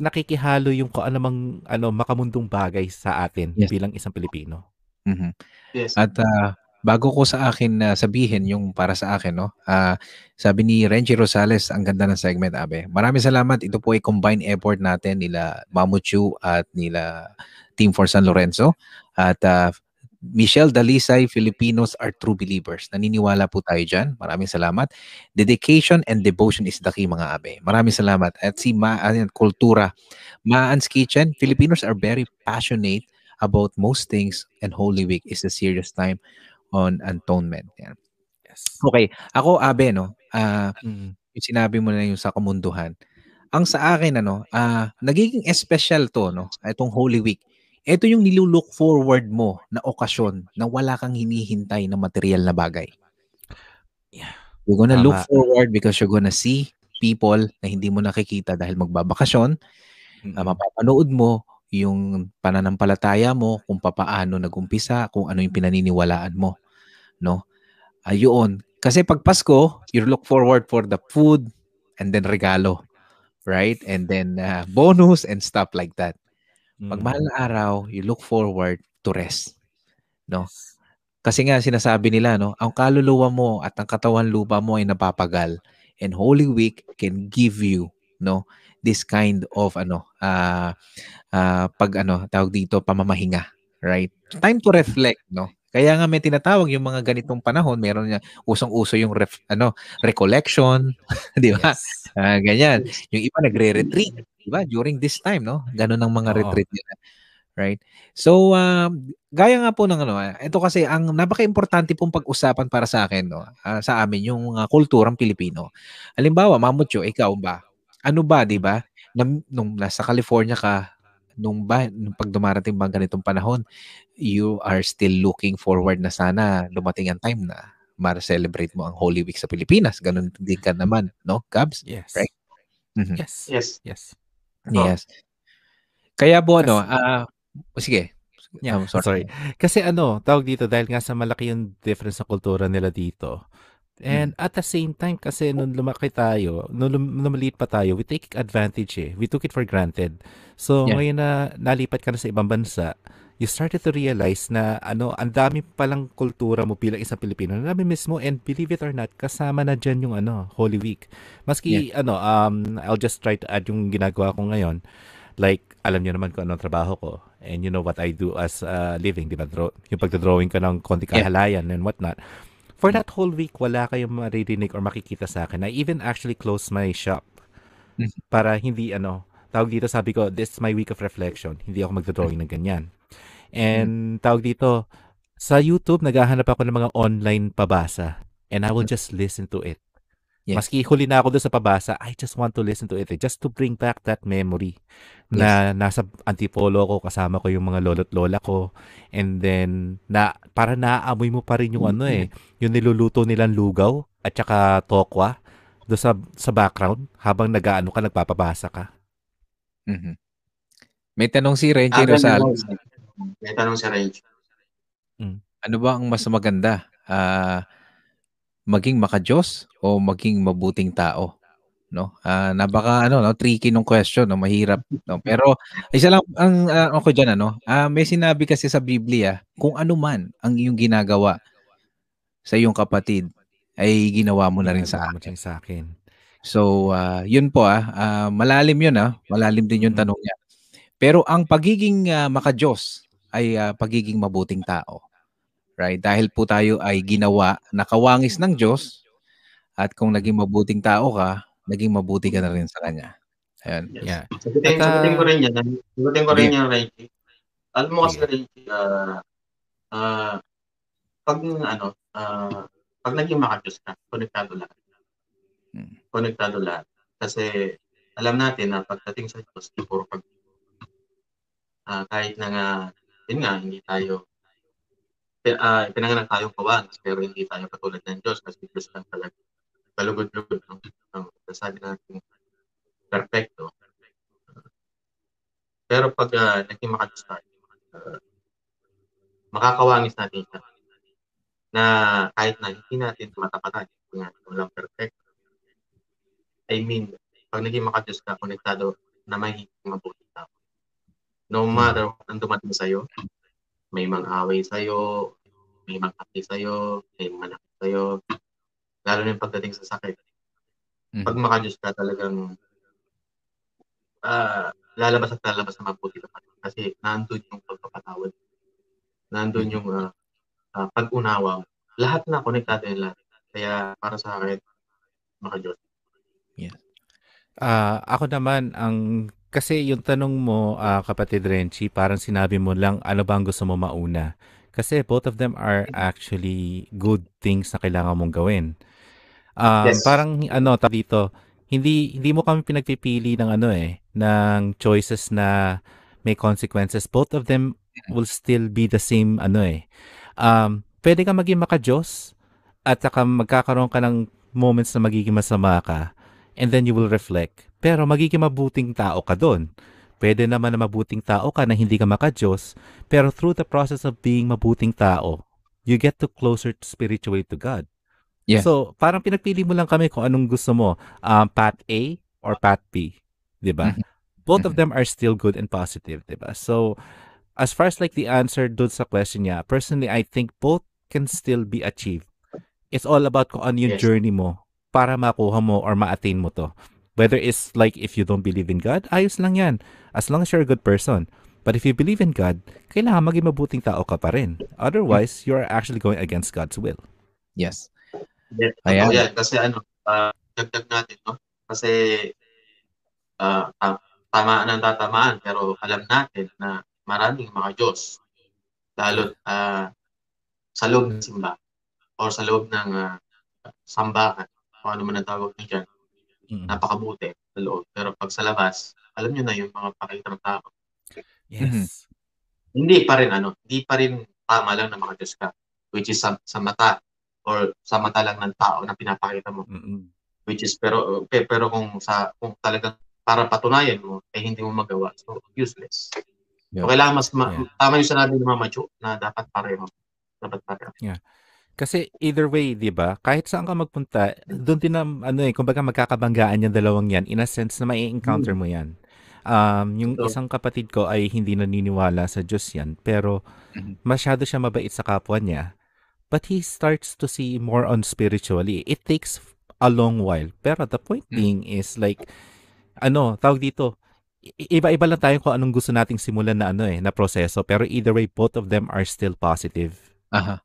nakikihalo yung kung anumang ano makamundong bagay sa atin Yes. bilang isang Pilipino. Mhm. Yes. At ah, bago ko sa akin na sabihin yung para sa akin, no? ah, sabi ni Renji Rosales, ang ganda ng segment, Abe. Maraming salamat. Ito po ay combined effort natin nila Mamuchu at nila Team for San Lorenzo. At ah, Michelle Dalisay, Filipinos are true believers. Naniniwala po tayo dyan. Maraming salamat. Dedication and devotion is the key, mga abe. Maraming salamat. At si Ma, ayan, Kultura, Maan's Kitchen, Filipinos are very passionate about most things and Holy Week is a serious time on atonement. Yan. Yes. Okay, ako Abe no. Ah, Mm. yung sinabi mo na yung sa kamunduhan. Ang sa akin ano, ah nagiging special to no, itong Holy Week. Ito yung nilulook forward mo na okasyon na wala kang hinihintay na material na bagay. Yeah. You're gonna look Tama. forward because you're gonna see people na hindi mo nakikita dahil magbabakasyon. Mm-mm. Uh, mapapanood mo yung pananampalataya mo, kung papaano nagumpisa, kung ano yung pinaniniwalaan mo. No? Ayun. Kasi pag Pasko, you look forward for the food and then regalo. Right? And then uh, bonus and stuff like that. Pag Mm. mahal na araw, you look forward to rest. No? Kasi nga sinasabi nila, no, ang kaluluwa mo at ang katawan lupa mo ay napapagal. And Holy Week can give you, no, this kind of ano, ah ah, pag ano, tawag dito pamamahinga, right? Time to reflect, no. Kaya nga may tinatawag yung mga ganitong panahon, meron nga usong-uso yung ref, ano, recollection, [laughs] di ba? Yes. Ah, ganyan. Yung iba nagre-retreat, di ba? During this time, no? Ganun ang mga Oo. retreat nila. Right? So, um, gaya nga po ng ano, ah, ito kasi ang napaka-importante pong pag-usapan para sa akin, no? ah, sa amin, yung uh, kulturang Pilipino. Halimbawa, Mamutyo, ikaw ba? Ano ba, di ba? Nam- nung nasa California ka, nung ba, nung pag dumarating ba ganitong panahon, you are still looking forward na sana dumating ang time na ma-celebrate mo ang Holy Week sa Pilipinas. Ganun din ka naman, no, Gabs? Yes. Right. Mhm. Yes. Yes. Yes. Yes. Kaya po ano, Kasi- ah sige. Yeah, Um, sorry. Kasi ano, tawag dito dahil nga sa malaki yung difference sa kultura nila dito. And Hmm. at the same time kasi nung lumaki tayo, nung lum- lumaliit pa tayo, we take advantage eh. We took it for granted. So Yeah. ngayon na nalipat ka na sa ibang bansa, you started to realize na ano, ang dami palang kultura mo bilang isang Pilipino na nami-miss mo and believe it or not, kasama na dyan yung ano, Holy Week. Maski ano, um, I'll just try to add yung ginagawa ko ngayon. Like, alam niyo naman kung anong trabaho ko. And you know what I do as a living, di ba? Draw, yung pagdodrawing ko ng konti Yeah. kahalayan and whatnot. For that whole week, wala kayong maririnig or makikita sa akin. I even actually close my shop Mhm. para hindi ano, tawag dito sabi ko, this is my week of reflection. Hindi ako magdodrawing ng ganyan. And tawag dito, sa YouTube, naghahanap ako ng mga online pabasa. And I will just listen to it. Yes. Maski huli na ako doon sa pabasa, I just want to listen to it. eh, Just to bring back that memory na nasa antipolo ko, kasama ko yung mga lolo't lola ko. And then, na, para naaamoy mo pa rin yung ano eh, yung niluluto nilang lugaw at saka tokwa do sa, sa background habang nag-ano ka, nagpapabasa ka. Mhm. May tanong si Renji Ah, Rosales. May tanong si Rage. Ano ba ang mas maganda? Ah, maging makajos o maging mabuting tao? No? Ah, napaka ano no, tricky nung question, no, mahirap, no. Pero isa lang ang ah, ako diyan ano, ah, may sinabi kasi sa Biblia, kung ano man ang iyong ginagawa sa iyong kapatid ay ginawa mo na rin sa akin. sa akin. So, ah, yun po ah, ah, malalim yun ah, malalim din yung Mm. tanong niya. Pero ang pagiging ah, makajos ay ah, pagiging mabuting tao. Right? Dahil po tayo ay ginawa na kawangis ng Diyos at kung naging mabuting tao ka, naging mabuti ka na rin sa Kanya. Ayan. Yes. Yeah. Sagutin, At, ah, sagutin ko rin yan. Sagutin ko rin Sige. yan, Reggie. Alam mo kasi, Sige. Reggie, ah, ah, pag, ano, ah, pag naging makajos ka, konektado lahat. Hmm. Konektado lahat. Kasi, alam natin na pagdating sa Diyos, di puro pag ah, kahit na nga, yun nga, hindi tayo ah, pinanganak tayong kawanas, pero hindi tayo katulad ng Diyos kasi Diyos lang talaga. Kalugod-lugod ng, ng sasabi natin perfecto. Pero pag uh, naging makadiyos tayo, ah, makakawangis natin siya na kahit na hindi natin matapatan, kung nga walang perfect. I mean, pag naging makadiyos ka, konektado na may mabuti ka. No matter ang dumating sa'yo, may mang-away sa'yo, may mang-api sa'yo, may manakit sa'yo, lalo na yung pagdating sa sakit. Mhm. Pag makadiyos ka talagang ah, lalabas at lalabas na mabuti ka pa. Kasi nandun yung pagpapatawad. Nandun yung ah, ah, pag-unawa. Lahat na konektado yung lahat. Kaya para sa akin, makadiyos. Ah, ako naman ang kasi yung tanong mo ah, kapatid Renchi, parang sinabi mo lang ano ba ang gusto mo mauna. Kasi both of them are actually good things na kailangan mong gawin. Um, Yes. parang ano dito, hindi hindi mo kami pinagpipili ng ano eh, ng choices na may consequences. Both of them will still be the same ano eh. Um, pwede ka maging makajos at saka magkakaroon ka ng moments na magiging masama ka and then you will reflect. Pero magiging mabuting tao ka doon. Pwede naman na mabuting tao ka na hindi ka makajos, pero through the process of being mabuting tao, you get to closer spiritually to God. Yeah. So, parang pinagpili mo lang kami kung anong gusto mo, um, path A or path B, 'di ba? Mhm. Both of them are still good and positive, 'di ba? So, as far as like the answer doon sa question niya, personally I think both can still be achieved. It's all about kung ano yung Yes. journey mo para makuha mo or ma-attain mo to. Whether it's like if you don't believe in God, ayos lang yan. As long as you're a good person. But if you believe in God, kailangan maging mabuting tao ka pa rin. Otherwise, you're actually going against God's will. Yes. Yes. Ayan. Totoo yan. Kasi ano, ah, dagdag natin, no? Kasi ah, ta- tamaan ang tatamaan, pero alam natin na maraming mga Diyos, lalo ah, sa loob ng simba or sa loob ng ah, sambahan, kung ano man ang tawag niyo dyan, Mm. napakabuti sa loob. Pero pag sa labas, alam niyo na yung mga pakita ng tao. Yes. Hindi pa rin ano, hindi pa rin tama lang na mga Diyos ka, which is sa, sa mata or sa mata lang ng tao na pinapakita mo. Mm-mm. which is pero pe- pero kung sa kung talagang para patunayan mo eh hindi mo magawa so useless Yeah. so kailangan mas ma- Yeah. tama yung sinabi ni Mama Jo na dapat pareho dapat pareho Kasi either way, 'di ba? Kahit saan ka magpunta, doon din na ano eh, kumbaga magkakabanggaan yung dalawang 'yan in a sense na may encounter mo 'yan. Um, yung So- isang kapatid ko ay hindi naniniwala sa Diyos 'yan, pero Mhm. masyado siya mabait sa kapwa niya. But he starts to see more on spiritually. It takes a long while. Pero the point Mm. being is like ano, tawag dito, iba-iba lang tayo kung anong gusto nating simulan na ano eh, na proseso. Pero either way, both of them are still positive. Aha.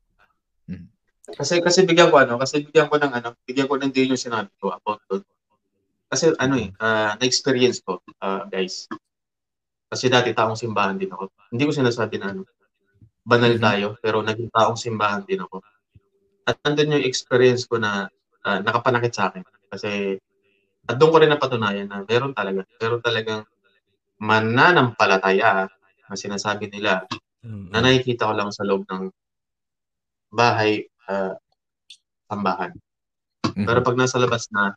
Kasi kasi bigyan ko ano kasi bigyan ko ng ano bigyan ko ng din yung sinabi ko about doon kasi ano eh ah, na-experience ko ah, guys. Kasi dati taong simbahan din ako. Hindi ko sinasabi na ano banal Mhm. tayo pero naging taong simbahan din ako. At nandun yung experience ko na ah, nakapanakit sa akin. Kasi at doon ko rin napatunayan na meron talaga meron talagang mananampalataya na sinasabi nila na nakikita ko lang sa loob ng bahay ah, sambahan Mhm. pero pag nasa labas na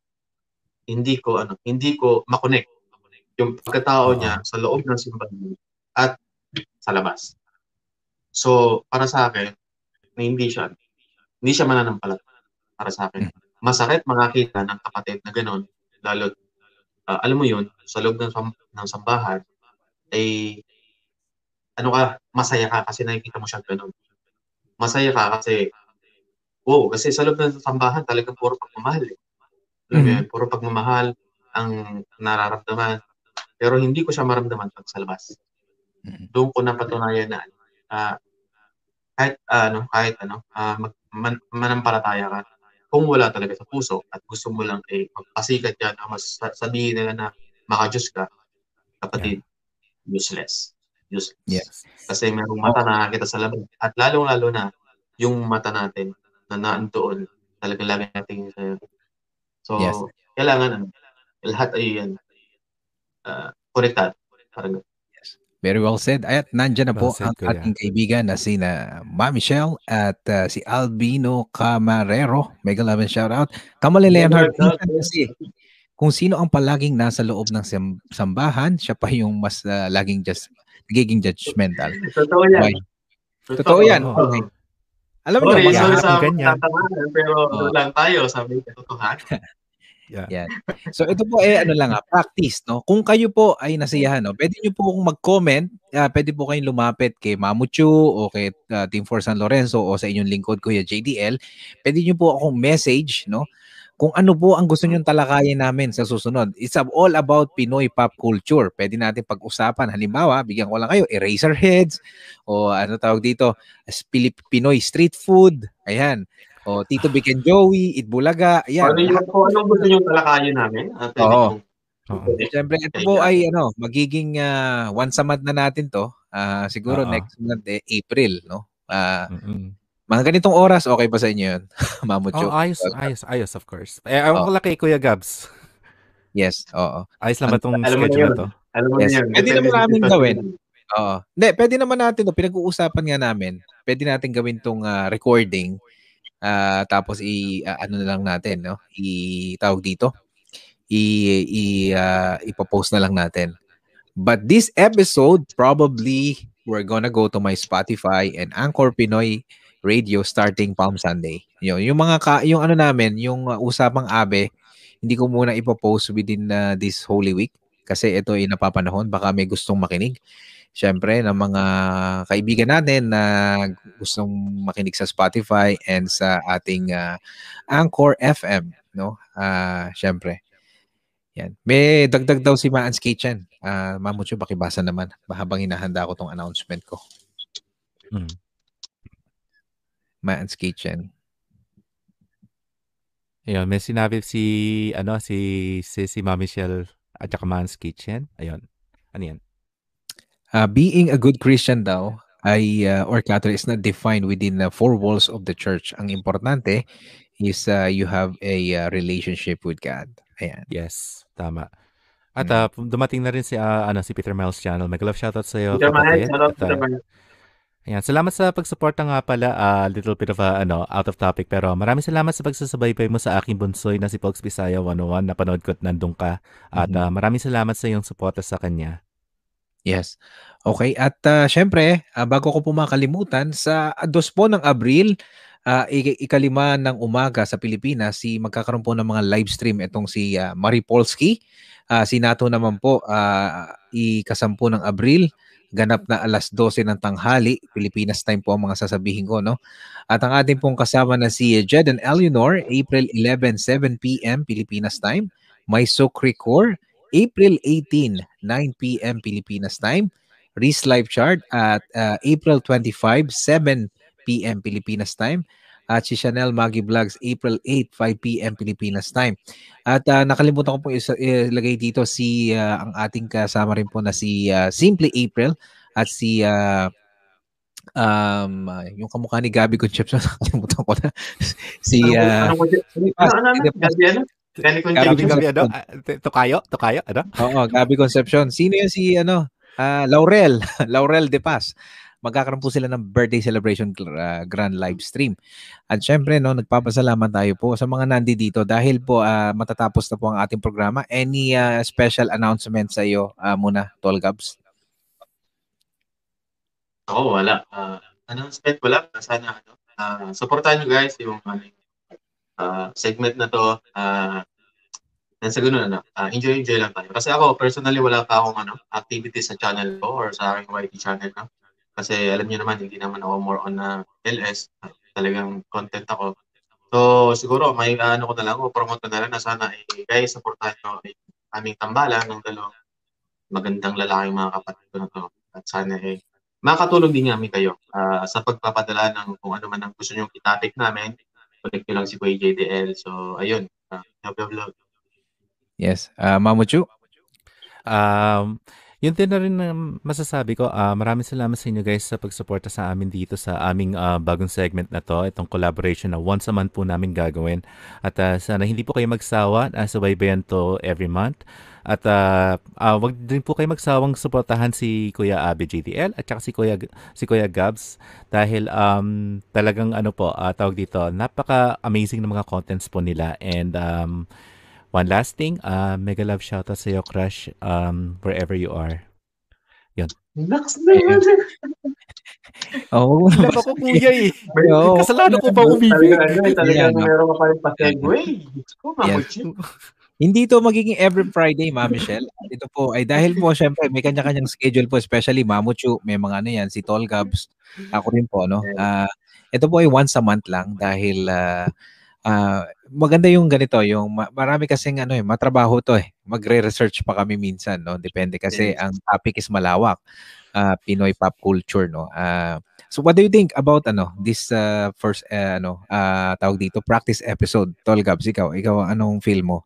hindi ko ano hindi ko makonect. Yung pagkatao Oo. niya sa loob ng simbahan at sa labas. So para sa akin na hindi siya hindi siya mananampalataya para sa akin. Masakit makakita ng kapatid na gano'n lalo ah, alam mo yun sa loob ng, ng sambahan ay ano ka masaya ka kasi nakikita mo siya gano'n masaya ka kasi wow kasi sa loob ng sambahan talagang puro pagmamahal eh. Alam mo Mhm. yun, puro pagmamahal ang nararamdaman pero hindi ko siya maramdaman pag sa labas Mhm. doon ko napatunayan na ah, kahit ano kahit ano ah, mag, man, manampalataya ka kung wala talaga sa puso at gusto mo lang eh magpasikat yan o mas sa- sabihin nila na makajus ka kapatid useless useless Yes. kasi merong mata na nakakita sa labas at lalong lalo na yung mata natin na naandoon talagang lagi natin sa so Yes. kailangan ano lahat ay yan uh, konektado. Parang Very well said. At nandyan na po Well said, ang Kuya. ating kaibigan na si na Ma Michelle at uh, si Albino Camarero. Mega love and shout out. Kamali Leonard, kasi kung sino ang palaging nasa loob ng sam- sambahan, siya pa yung mas uh, laging just nagiging judgmental. Totoo yan. Okay. Totoo yan. Oo. Okay. Alam mo Sorry, sorry sa Ganyan. pero doon lang tayo sa may katotohanan. [laughs] Yan. So ito po eh ano lang ah, practice no. Kung kayo po ay nasiyahan no, pwede niyo po kung mag-comment, ah, pwede po kayong lumapit kay Mamuchu o kay ah, Team for San Lorenzo o sa inyong lingkod Kuya JDL. Pwede niyo po akong message no kung ano po ang gusto niyong talakayin namin sa susunod. It's all about Pinoy pop culture. Pwede natin pag-usapan. Halimbawa, bigyan ko lang kayo, Eraserheads o ano tawag dito, as Pilip Pinoy street food. Ayan. O Tito Vic and Joey, Itbulaga. Ayan. Ano yung, kung anong gusto nyo talakayin namin? at pwede Oo. Oo. Siyempre, ito po ay ano, magiging ah, once a month na natin to. Ah, siguro Oo. next month eh, April, no? Ah, Mm-mm. Mga ganitong oras, okay ba sa inyo yun? [laughs] Mamucho? Oh, ayos, ayos, ayos, of course. Eh, ewan ko lang kay Kuya Gabs. Yes, oo. Ayos lang ba itong schedule na to? Alam mo Yes. na yun. Pwede naman namin gawin. Oo. Hindi, pwede naman natin to. Pinag-uusapan nga namin. Pwede natin gawin tong ah, recording. ah, tapos i ah, ano na lang natin, no? I tawag dito. I i ah, ipopost na lang natin. But this episode probably we're gonna go to my Spotify and Anchor Pinoy Radio starting Palm Sunday. Yun, yung mga ka, yung ano namin, yung uh, usapang abe, hindi ko muna ipopost within uh, this Holy Week kasi ito ay napapanahon baka may gustong makinig. Siyempre, ng mga kaibigan natin na gustong makinig sa Spotify and sa ating uh, Anchor FM, no? Ah, siyempre. Yan. May dagdag daw si Maans Kitchen. Ah, Mamucho, bakibasa naman habang hinahanda ko tong announcement ko. Mm. Maans Kitchen. Ayun, may sinabi si, ano, si, si, si Ma Michelle at saka Man's Kitchen. Ayun. Ano yan? Uh, being a good Christian daw ay uh, or Catholic is not defined within the four walls of the church. Ang importante is uh, you have a uh, relationship with God. Ayan. Yes, tama. At Mm. ah, dumating na rin si ah, ano si Peter Miles channel. Mag love shoutout sa iyo. Peter Miles, kapatid. shout out Peter Miles. Ayan, salamat sa pagsuporta nga pala. A little bit of a, ano, out of topic. Pero maraming salamat sa pagsasabaybay mo sa aking bunsoy na si Pogs Bisaya 101. Napanood ko at nandun ka. At ah, maraming salamat sa iyong suporta sa kanya. Yes. Okay. At uh, syempre, ah, bago ko po makalimutan, sa dos po ng Abril, ah, ik- ikalima ng umaga sa Pilipinas, si magkakaroon po ng mga live stream itong si ah, Marie Polsky. Ah, si Nato naman po, ah, ikasampu ng Abril, ganap na alas 12 ng tanghali, Pilipinas time po ang mga sasabihin ko, no? At ang ating pong kasama na si Jed and Eleanor, April 11, 7 p.m. Pilipinas time. May Sukrikor, April 18, 9 p.m. Pilipinas time. Reese Live Chart at uh, April 25, 7 p.m. Pilipinas time. At si Chanel Maggie Vlogs, April 8, 5 p.m. Pilipinas time. At uh, nakalimutan ko po ilagay dito si uh, ang ating kasama rin po na si uh, Simply April at si uh, um, uh, yung kamukha ni Gabby Concepcion, [laughs] nakalimutan ko na. si uh? Gabi ano? Gabi, Concepcion. ano? Ah, Tokayo? Tokayo? Ano? Oo, Gabby Concepcion. Sino yan si ano? Ah, Laurel, [laughs] Laurel De Paz. Magkakaroon po sila ng birthday celebration uh, grand live stream. At syempre, no, nagpapasalamat tayo po sa mga nandi dito dahil po ah, matatapos na po ang ating programa. Any ah, special announcement sa iyo ah, muna, Tol Gabs? Ako, wala. Uh, announcement lang. Sana, ano, uh, supportahan nyo guys yung ano, uh, segment na to. Uh, nasa ganun, ano, uh, enjoy, enjoy lang tayo. Kasi ako, personally, wala pa akong ano, activity sa channel ko or sa aking YT channel. No? Kasi alam niyo naman, hindi naman ako more on na LS. Talagang content ako. So, siguro, may ano ko na lang, o promote ko na lang na sana, eh, guys, supportahan nyo yung aming tambalan ng dalawang magandang lalaking mga kapatid ko na to. At sana, eh, makatulong din namin kayo ah, sa pagpapadala ng kung ano man ang gusto nyo itapik namin. Connect nyo lang si Kuya JDL. So, ayun. Uh, love, love, love. Yes. Ah, Mamuchu? Um, yun din na rin na masasabi ko. ah maraming salamat sa inyo guys sa pagsuporta sa amin dito sa aming ah, bagong segment na to. Itong collaboration na once a month po namin gagawin. At ah, sana hindi po kayo magsawa. Uh, subaybayan to every month. At uh, uh, wag din po kayo magsawang suportahan si Kuya Abe JDL at saka si Kuya si Kuya Gabs dahil um talagang ano po uh, tawag dito napaka-amazing ng mga contents po nila and um one last thing uh, mega love shoutout sa iyo crush um wherever you are. Next naman. Oo. Alam ako kuya eh. Oo. [laughs] Kasalanan ko ba umibig? Talaga, no? meron ka pa rin pa-segue. Ko, Yan. mamuchi. Hindi to magiging every Friday, Ma'am Michelle. Ito po ay dahil po syempre may kanya-kanyang schedule po, especially Mamuchu, may mga ano yan, si Tol Gabs, ako rin po, no? Ah, ito po ay once a month lang dahil ah, ah, maganda yung ganito, yung ma- marami kasing ano eh, matrabaho to eh. Magre-research pa kami minsan, no? Depende kasi Yes. ang topic is malawak. Ah, Pinoy pop culture, no? Ah, so what do you think about ano, this ah, first ah, ano, ah, tawag dito, practice episode? Tol Gabs, ikaw, ikaw anong feel mo?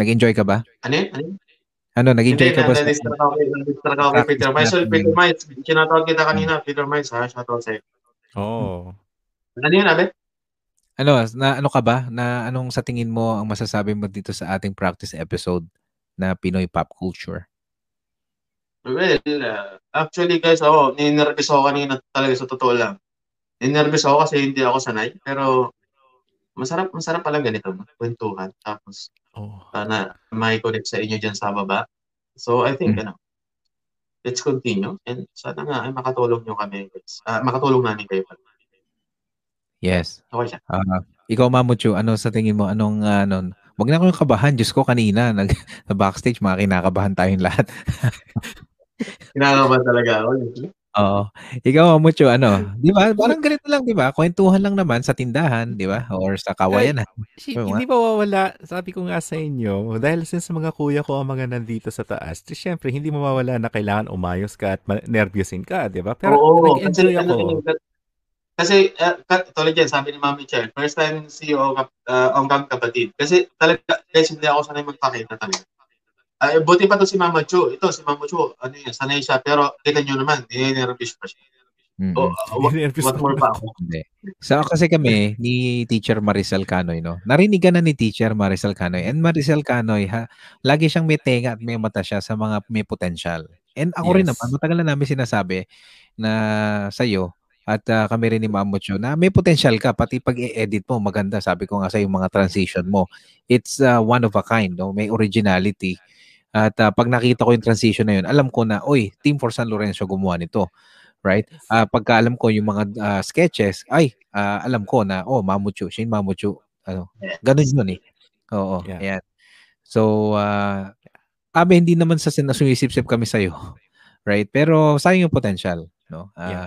Nag-enjoy ka ba? Ano? Ano? Ano, nag-enjoy Hindi, ka ba? sa- na-distract ako, kay Peter Miles. So, Peter Miles, kinatawag kita kanina, Peter Miles, ha? Shoutout sa'yo. Oh. Ano yun, Abe? Ano, na ano ka ba? Na anong sa tingin mo ang masasabi mo dito sa ating practice episode na Pinoy pop culture? Well, uh, actually guys, ako, ninervous ako kanina talaga sa totoo lang. Ninervous ako kasi hindi ako sanay. Pero masarap, masarap pala ganito, kwentuhan. Tapos, Oh. sana may connect sa inyo dyan sa baba. So, I think, Mm. ano, let's continue. And sana nga ay makatulong nyo kami, guys. Ah, makatulong namin kayo. Yes. Okay siya. Ah, ikaw Mamuchu, ano sa tingin mo anong ah, ano, Wag na kayong kabahan. Diyos ko kanina, [laughs] nag, sa backstage, mga kinakabahan tayong lahat. [laughs] Kinakabahan talaga ako. Oo. Ikaw, Mamucho, ano? Di ba? Parang ganito lang, di ba? Kwentuhan lang naman sa tindahan, di ba? Or sa kawayan. Si- Oo hindi mawawala, sabi ko nga sa inyo, dahil since mga kuya ko ang mga nandito sa taas, di syempre, hindi mawawala na kailangan umayos ka at ma- nervyusin ka, di ba? Pero Oo, nag-enjoy kasi, ako. ano, eh, kasi, uh, tulad yan, sabi ni Mami Michelle, first time CEO of uh, ang kang kapatid. Kasi talaga, guys, hindi ako sanay magpakita talaga. Ay, buti pa to si Mama Chu. Ito, si Mama Chu, ano yun, sanay siya. Pero kita nyo naman, ninervous pa siya. Mm. Oh, uh, what, what more pa ako? So kasi kami ni Teacher Maricel Canoy, no? Narinig na ni Teacher Maricel Canoy. And Maricel Canoy, ha, lagi siyang may tenga at may mata siya sa mga may potential. And ako rin Yes. naman, matagal na namin sinasabi na sa'yo at ah, kami rin ni Mamucho na may potential ka pati pag i-edit mo maganda sabi ko nga sa yung mga transition mo it's ah, one of a kind no may originality at ah, pag nakita ko yung transition na yun alam ko na oy Team for San Lorenzo gumawa nito right Ah, pagka alam ko yung mga ah, sketches, ay, ah, alam ko na, oh, Mamuchu, Shane Mamuchu, ano, ganun yun eh. Oo, Yeah. ayan. So, uh, abe, hindi naman sa sinasuisip-sip kami sa'yo, [laughs] right? Pero sayang yung potential, no? Ah, Yeah.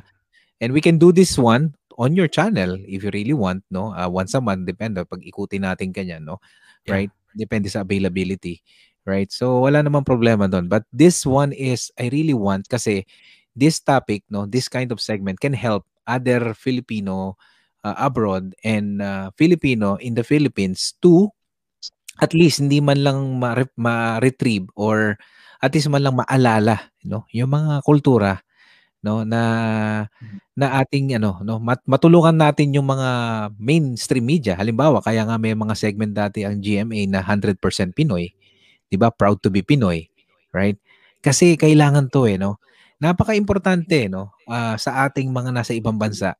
And we can do this one on your channel if you really want, no? Ah, once a month, depende, pag ikutin natin ganyan, no? Yeah. Right? Depende sa availability, right? So, wala namang problema doon. But this one is, I really want, kasi this topic, no, this kind of segment can help other Filipino uh, abroad and uh, Filipino in the Philippines to at least hindi man lang ma- ma-retrieve or at least man lang maalala, no, yung mga kultura no na na ating ano no mat- matulungan natin yung mga mainstream media. Halimbawa kaya nga may mga segment dati ang GMA na 100% Pinoy 'di ba? Proud to be Pinoy right? Kasi kailangan to eh no? Napaka-importante no ah, sa ating mga nasa ibang bansa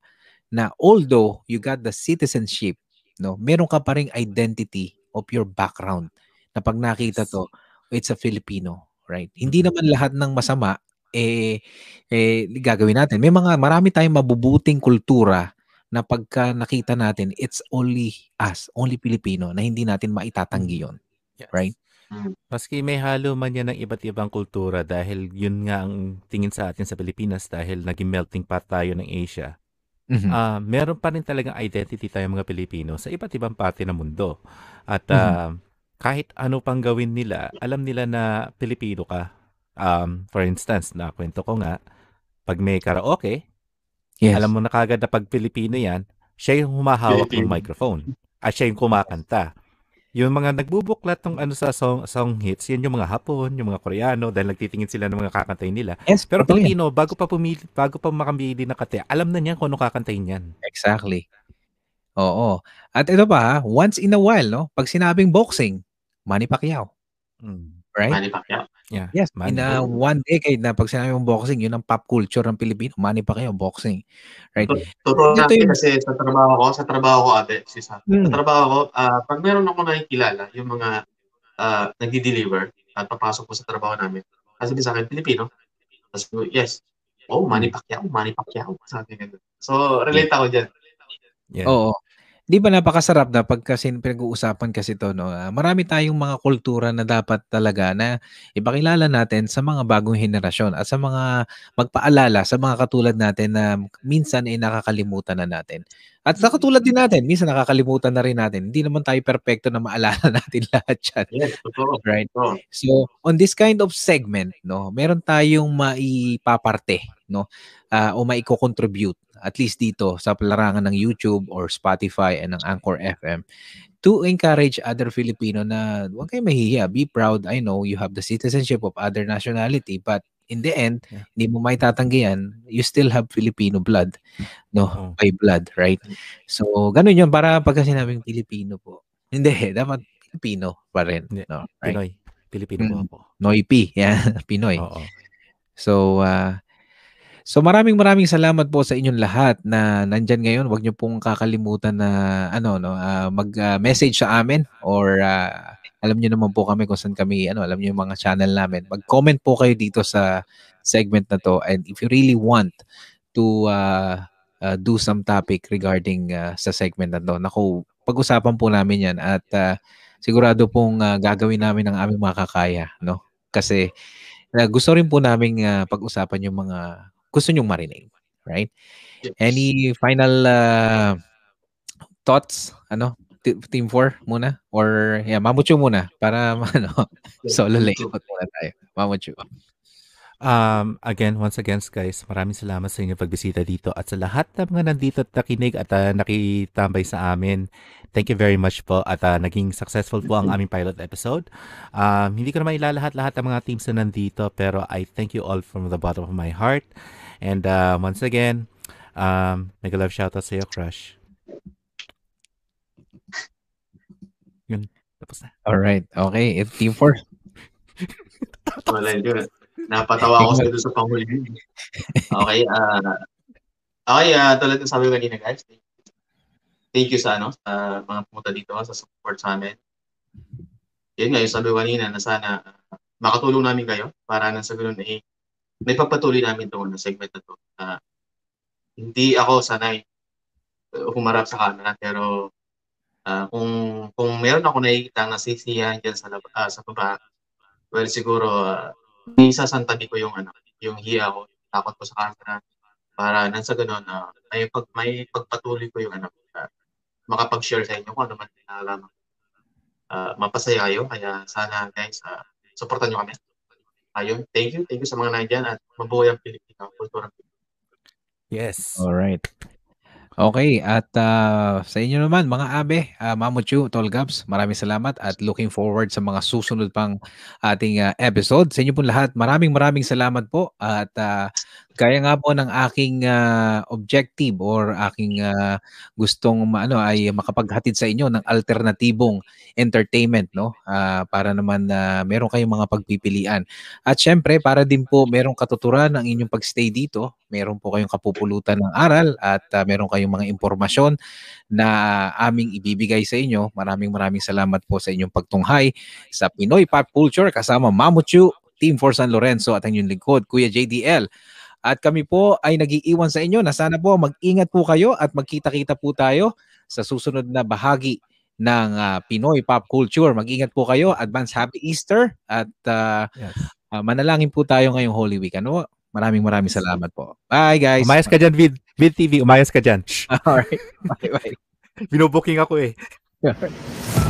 na although you got the citizenship no meron ka pa ring identity of your background. Na pag nakita to it's a Filipino right? Hindi Mhm. naman lahat ng masama eh eh gagawin natin may mga marami tayong mabubuting kultura na pagka nakita natin it's only us only Filipino na hindi natin maitatanggi yon Yes. Right? Maski may halo man yan ng iba't ibang kultura dahil yun nga ang tingin sa atin sa Pilipinas dahil naging melting pot tayo ng Asia. Mhm. Ah, meron pa rin talagang identity tayo mga Pilipino sa iba't ibang parte ng mundo. At Mhm. ah, kahit ano pang gawin nila, alam nila na Pilipino ka. Um, for instance, na kwento ko nga, pag may karaoke, yes alam mo na kagad na pag Pilipino yan, siya yung humahawak ng microphone. At siya yung kumakanta. Yung mga nagbubuklat ng ano sa song, song hits, yan yung mga Hapon, yung mga Koreano, dahil nagtitingin sila ng mga kakantayin nila. yes Pero yan. Pilipino, bago pa pumili, bago pa makamili ng kate, alam na niya kung ano kakantayin yan. Exactly. Oo. At ito pa, ha, once in a while, no? Pag sinabing boxing, Manny Pacquiao. Mm. Right? Manny Pacquiao. Yeah. Yes, Man, in uh, one decade na pag sinabi mong boxing, yun ang pop culture ng Pilipino. Manny Pacquiao, boxing. Right? Totoo na yung- kasi sa trabaho ko, sa trabaho ko ate, si Sa, Hmm. sa trabaho ko, ah, pag meron ako nakikilala, yung mga ah, nagdi-deliver at papasok po sa trabaho namin, sabi sa akin, Pilipino. Tapos, yes. Oh, Manny Pacquiao, Manny Pacquiao. Sabi ganun. So, relate ako dyan. Yeah. Oo. Di ba napakasarap na pag kasi pinag-uusapan kasi to no. ah, marami tayong mga kultura na dapat talaga na ipakilala natin sa mga bagong henerasyon at sa mga magpaalala sa mga katulad natin na minsan ay nakakalimutan na natin. At sa katulad din natin, minsan nakakalimutan na rin natin. Hindi naman tayo perpekto na maalala [laughs] natin lahat yan. Yes, totoo. Right? Totoo. So, on this kind of segment, no, meron tayong maipaparte, no, ah, o maiko-contribute at least dito sa larangan ng YouTube or Spotify and ng Anchor FM to encourage other Filipino na huwag kayo mahihiya. Be proud. I know you have the citizenship of other nationality but in the end, Yeah. hindi mo may tatanggihan, you still have Filipino blood, no, Oo. by blood, right? So, ganun yun para pagka sinabing Filipino po. Hindi, [laughs] dapat Filipino pa rin. No, right? Pinoy. Pilipino po Mm. ako. Noipi, [laughs] yeah, Pinoy. Oo. So, ah, so maraming maraming salamat po sa inyong lahat na nandyan ngayon. Huwag niyo pong kakalimutan na ano no, ah, mag-message sa amin or ah, alam niyo naman po kami kung saan kami ano, alam niyo yung mga channel namin. Mag-comment po kayo dito sa segment na to and if you really want to ah, ah, do some topic regarding ah, sa segment na to, naku, pag-usapan po namin 'yan at ah, sigurado pong ah, gagawin namin ang aming makakaya, no? Kasi na gusto rin po namin pag-usapan yung mga gusto nyong marinig. Right? Yes. Any final uh, thoughts? Ano? T- Team 4 muna? Or, yeah, Mamuchu muna para [laughs] ano, solo layout muna tayo. Mamuchu. Um, again, once again, guys, maraming salamat sa inyong pagbisita dito at sa lahat ng mga nandito at nakinig at ah, nakitambay sa amin. Thank you very much po at ah, naging successful po ang aming pilot episode. Um, hindi ko naman ilalahat-lahat ang mga teams na nandito pero I thank you all from the bottom of my heart. And uh, once again, um, mega love shoutout sa iyo, Crush. Yun, tapos na. Alright. Okay. If Team 4. [laughs] Wala yun. Napatawa ako sa sa panghuli. Okay, ah okay, ah tulad ng sabi ko kanina guys, thank you sa ano, sa mga pumunta dito, sa support sa amin. Yun nga, yung sabi ko kanina na sana ah, makatulong namin kayo para nang sa ganun eh, may pagpatuloy namin ito na segment na to. Ah, hindi ako sanay uh, humarap sa camera pero ah, kung kung meron ako nakikita na sisiyahan dyan sa, lab- ah, sa baba, well siguro ah, isasantabi ko yung ano, yung hiya ko, takot ko sa camera para nang sa ganun na may pag may pagpatuloy ko yung ano, uh, makapag-share sa inyo kung ano man nalalaman. Uh, mapasaya kayo kaya sana guys uh, supportan niyo kami. Ayun, thank you, thank you sa mga nandiyan at mabuhay ang Pilipino, kultura Yes. Alright. Okay, at ah, sa inyo naman mga abe, uh, Mamuchu, Tolgabs, maraming salamat at looking forward sa mga susunod pang ating ah, episode. Sa inyo po lahat, maraming maraming salamat po at ah, kaya nga po ng aking ah, objective or aking ah, gustong ma- ano ay makapaghatid sa inyo ng alternatibong entertainment no Ah, para naman na meron kayong mga pagpipilian. At syempre, para din po merong katuturan ng inyong pagstay dito, meron po kayong kapupulutan ng aral at ah, meron kayong mga impormasyon na aming ibibigay sa inyo. Maraming maraming salamat po sa inyong pagtunghay sa Pinoy Pop Culture kasama Mamuchu, Team for San Lorenzo at ang inyong lingkod, Kuya JDL. At kami po ay nagiiwan sa inyo na sana po mag-ingat po kayo at magkita-kita po tayo sa susunod na bahagi ng ah, Pinoy Pop Culture. Mag-ingat po kayo. Advance Happy Easter at ah, Yes. ah, manalangin po tayo ngayong Holy Week. Ano? Maraming maraming salamat po. Bye guys. Umayas ka dyan, Vid. Vid TV, umayas ka dyan. [laughs] [laughs] Alright. Bye bye. Binubooking ako eh. [laughs]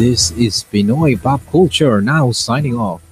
This is Pinoy Pop Culture now signing off.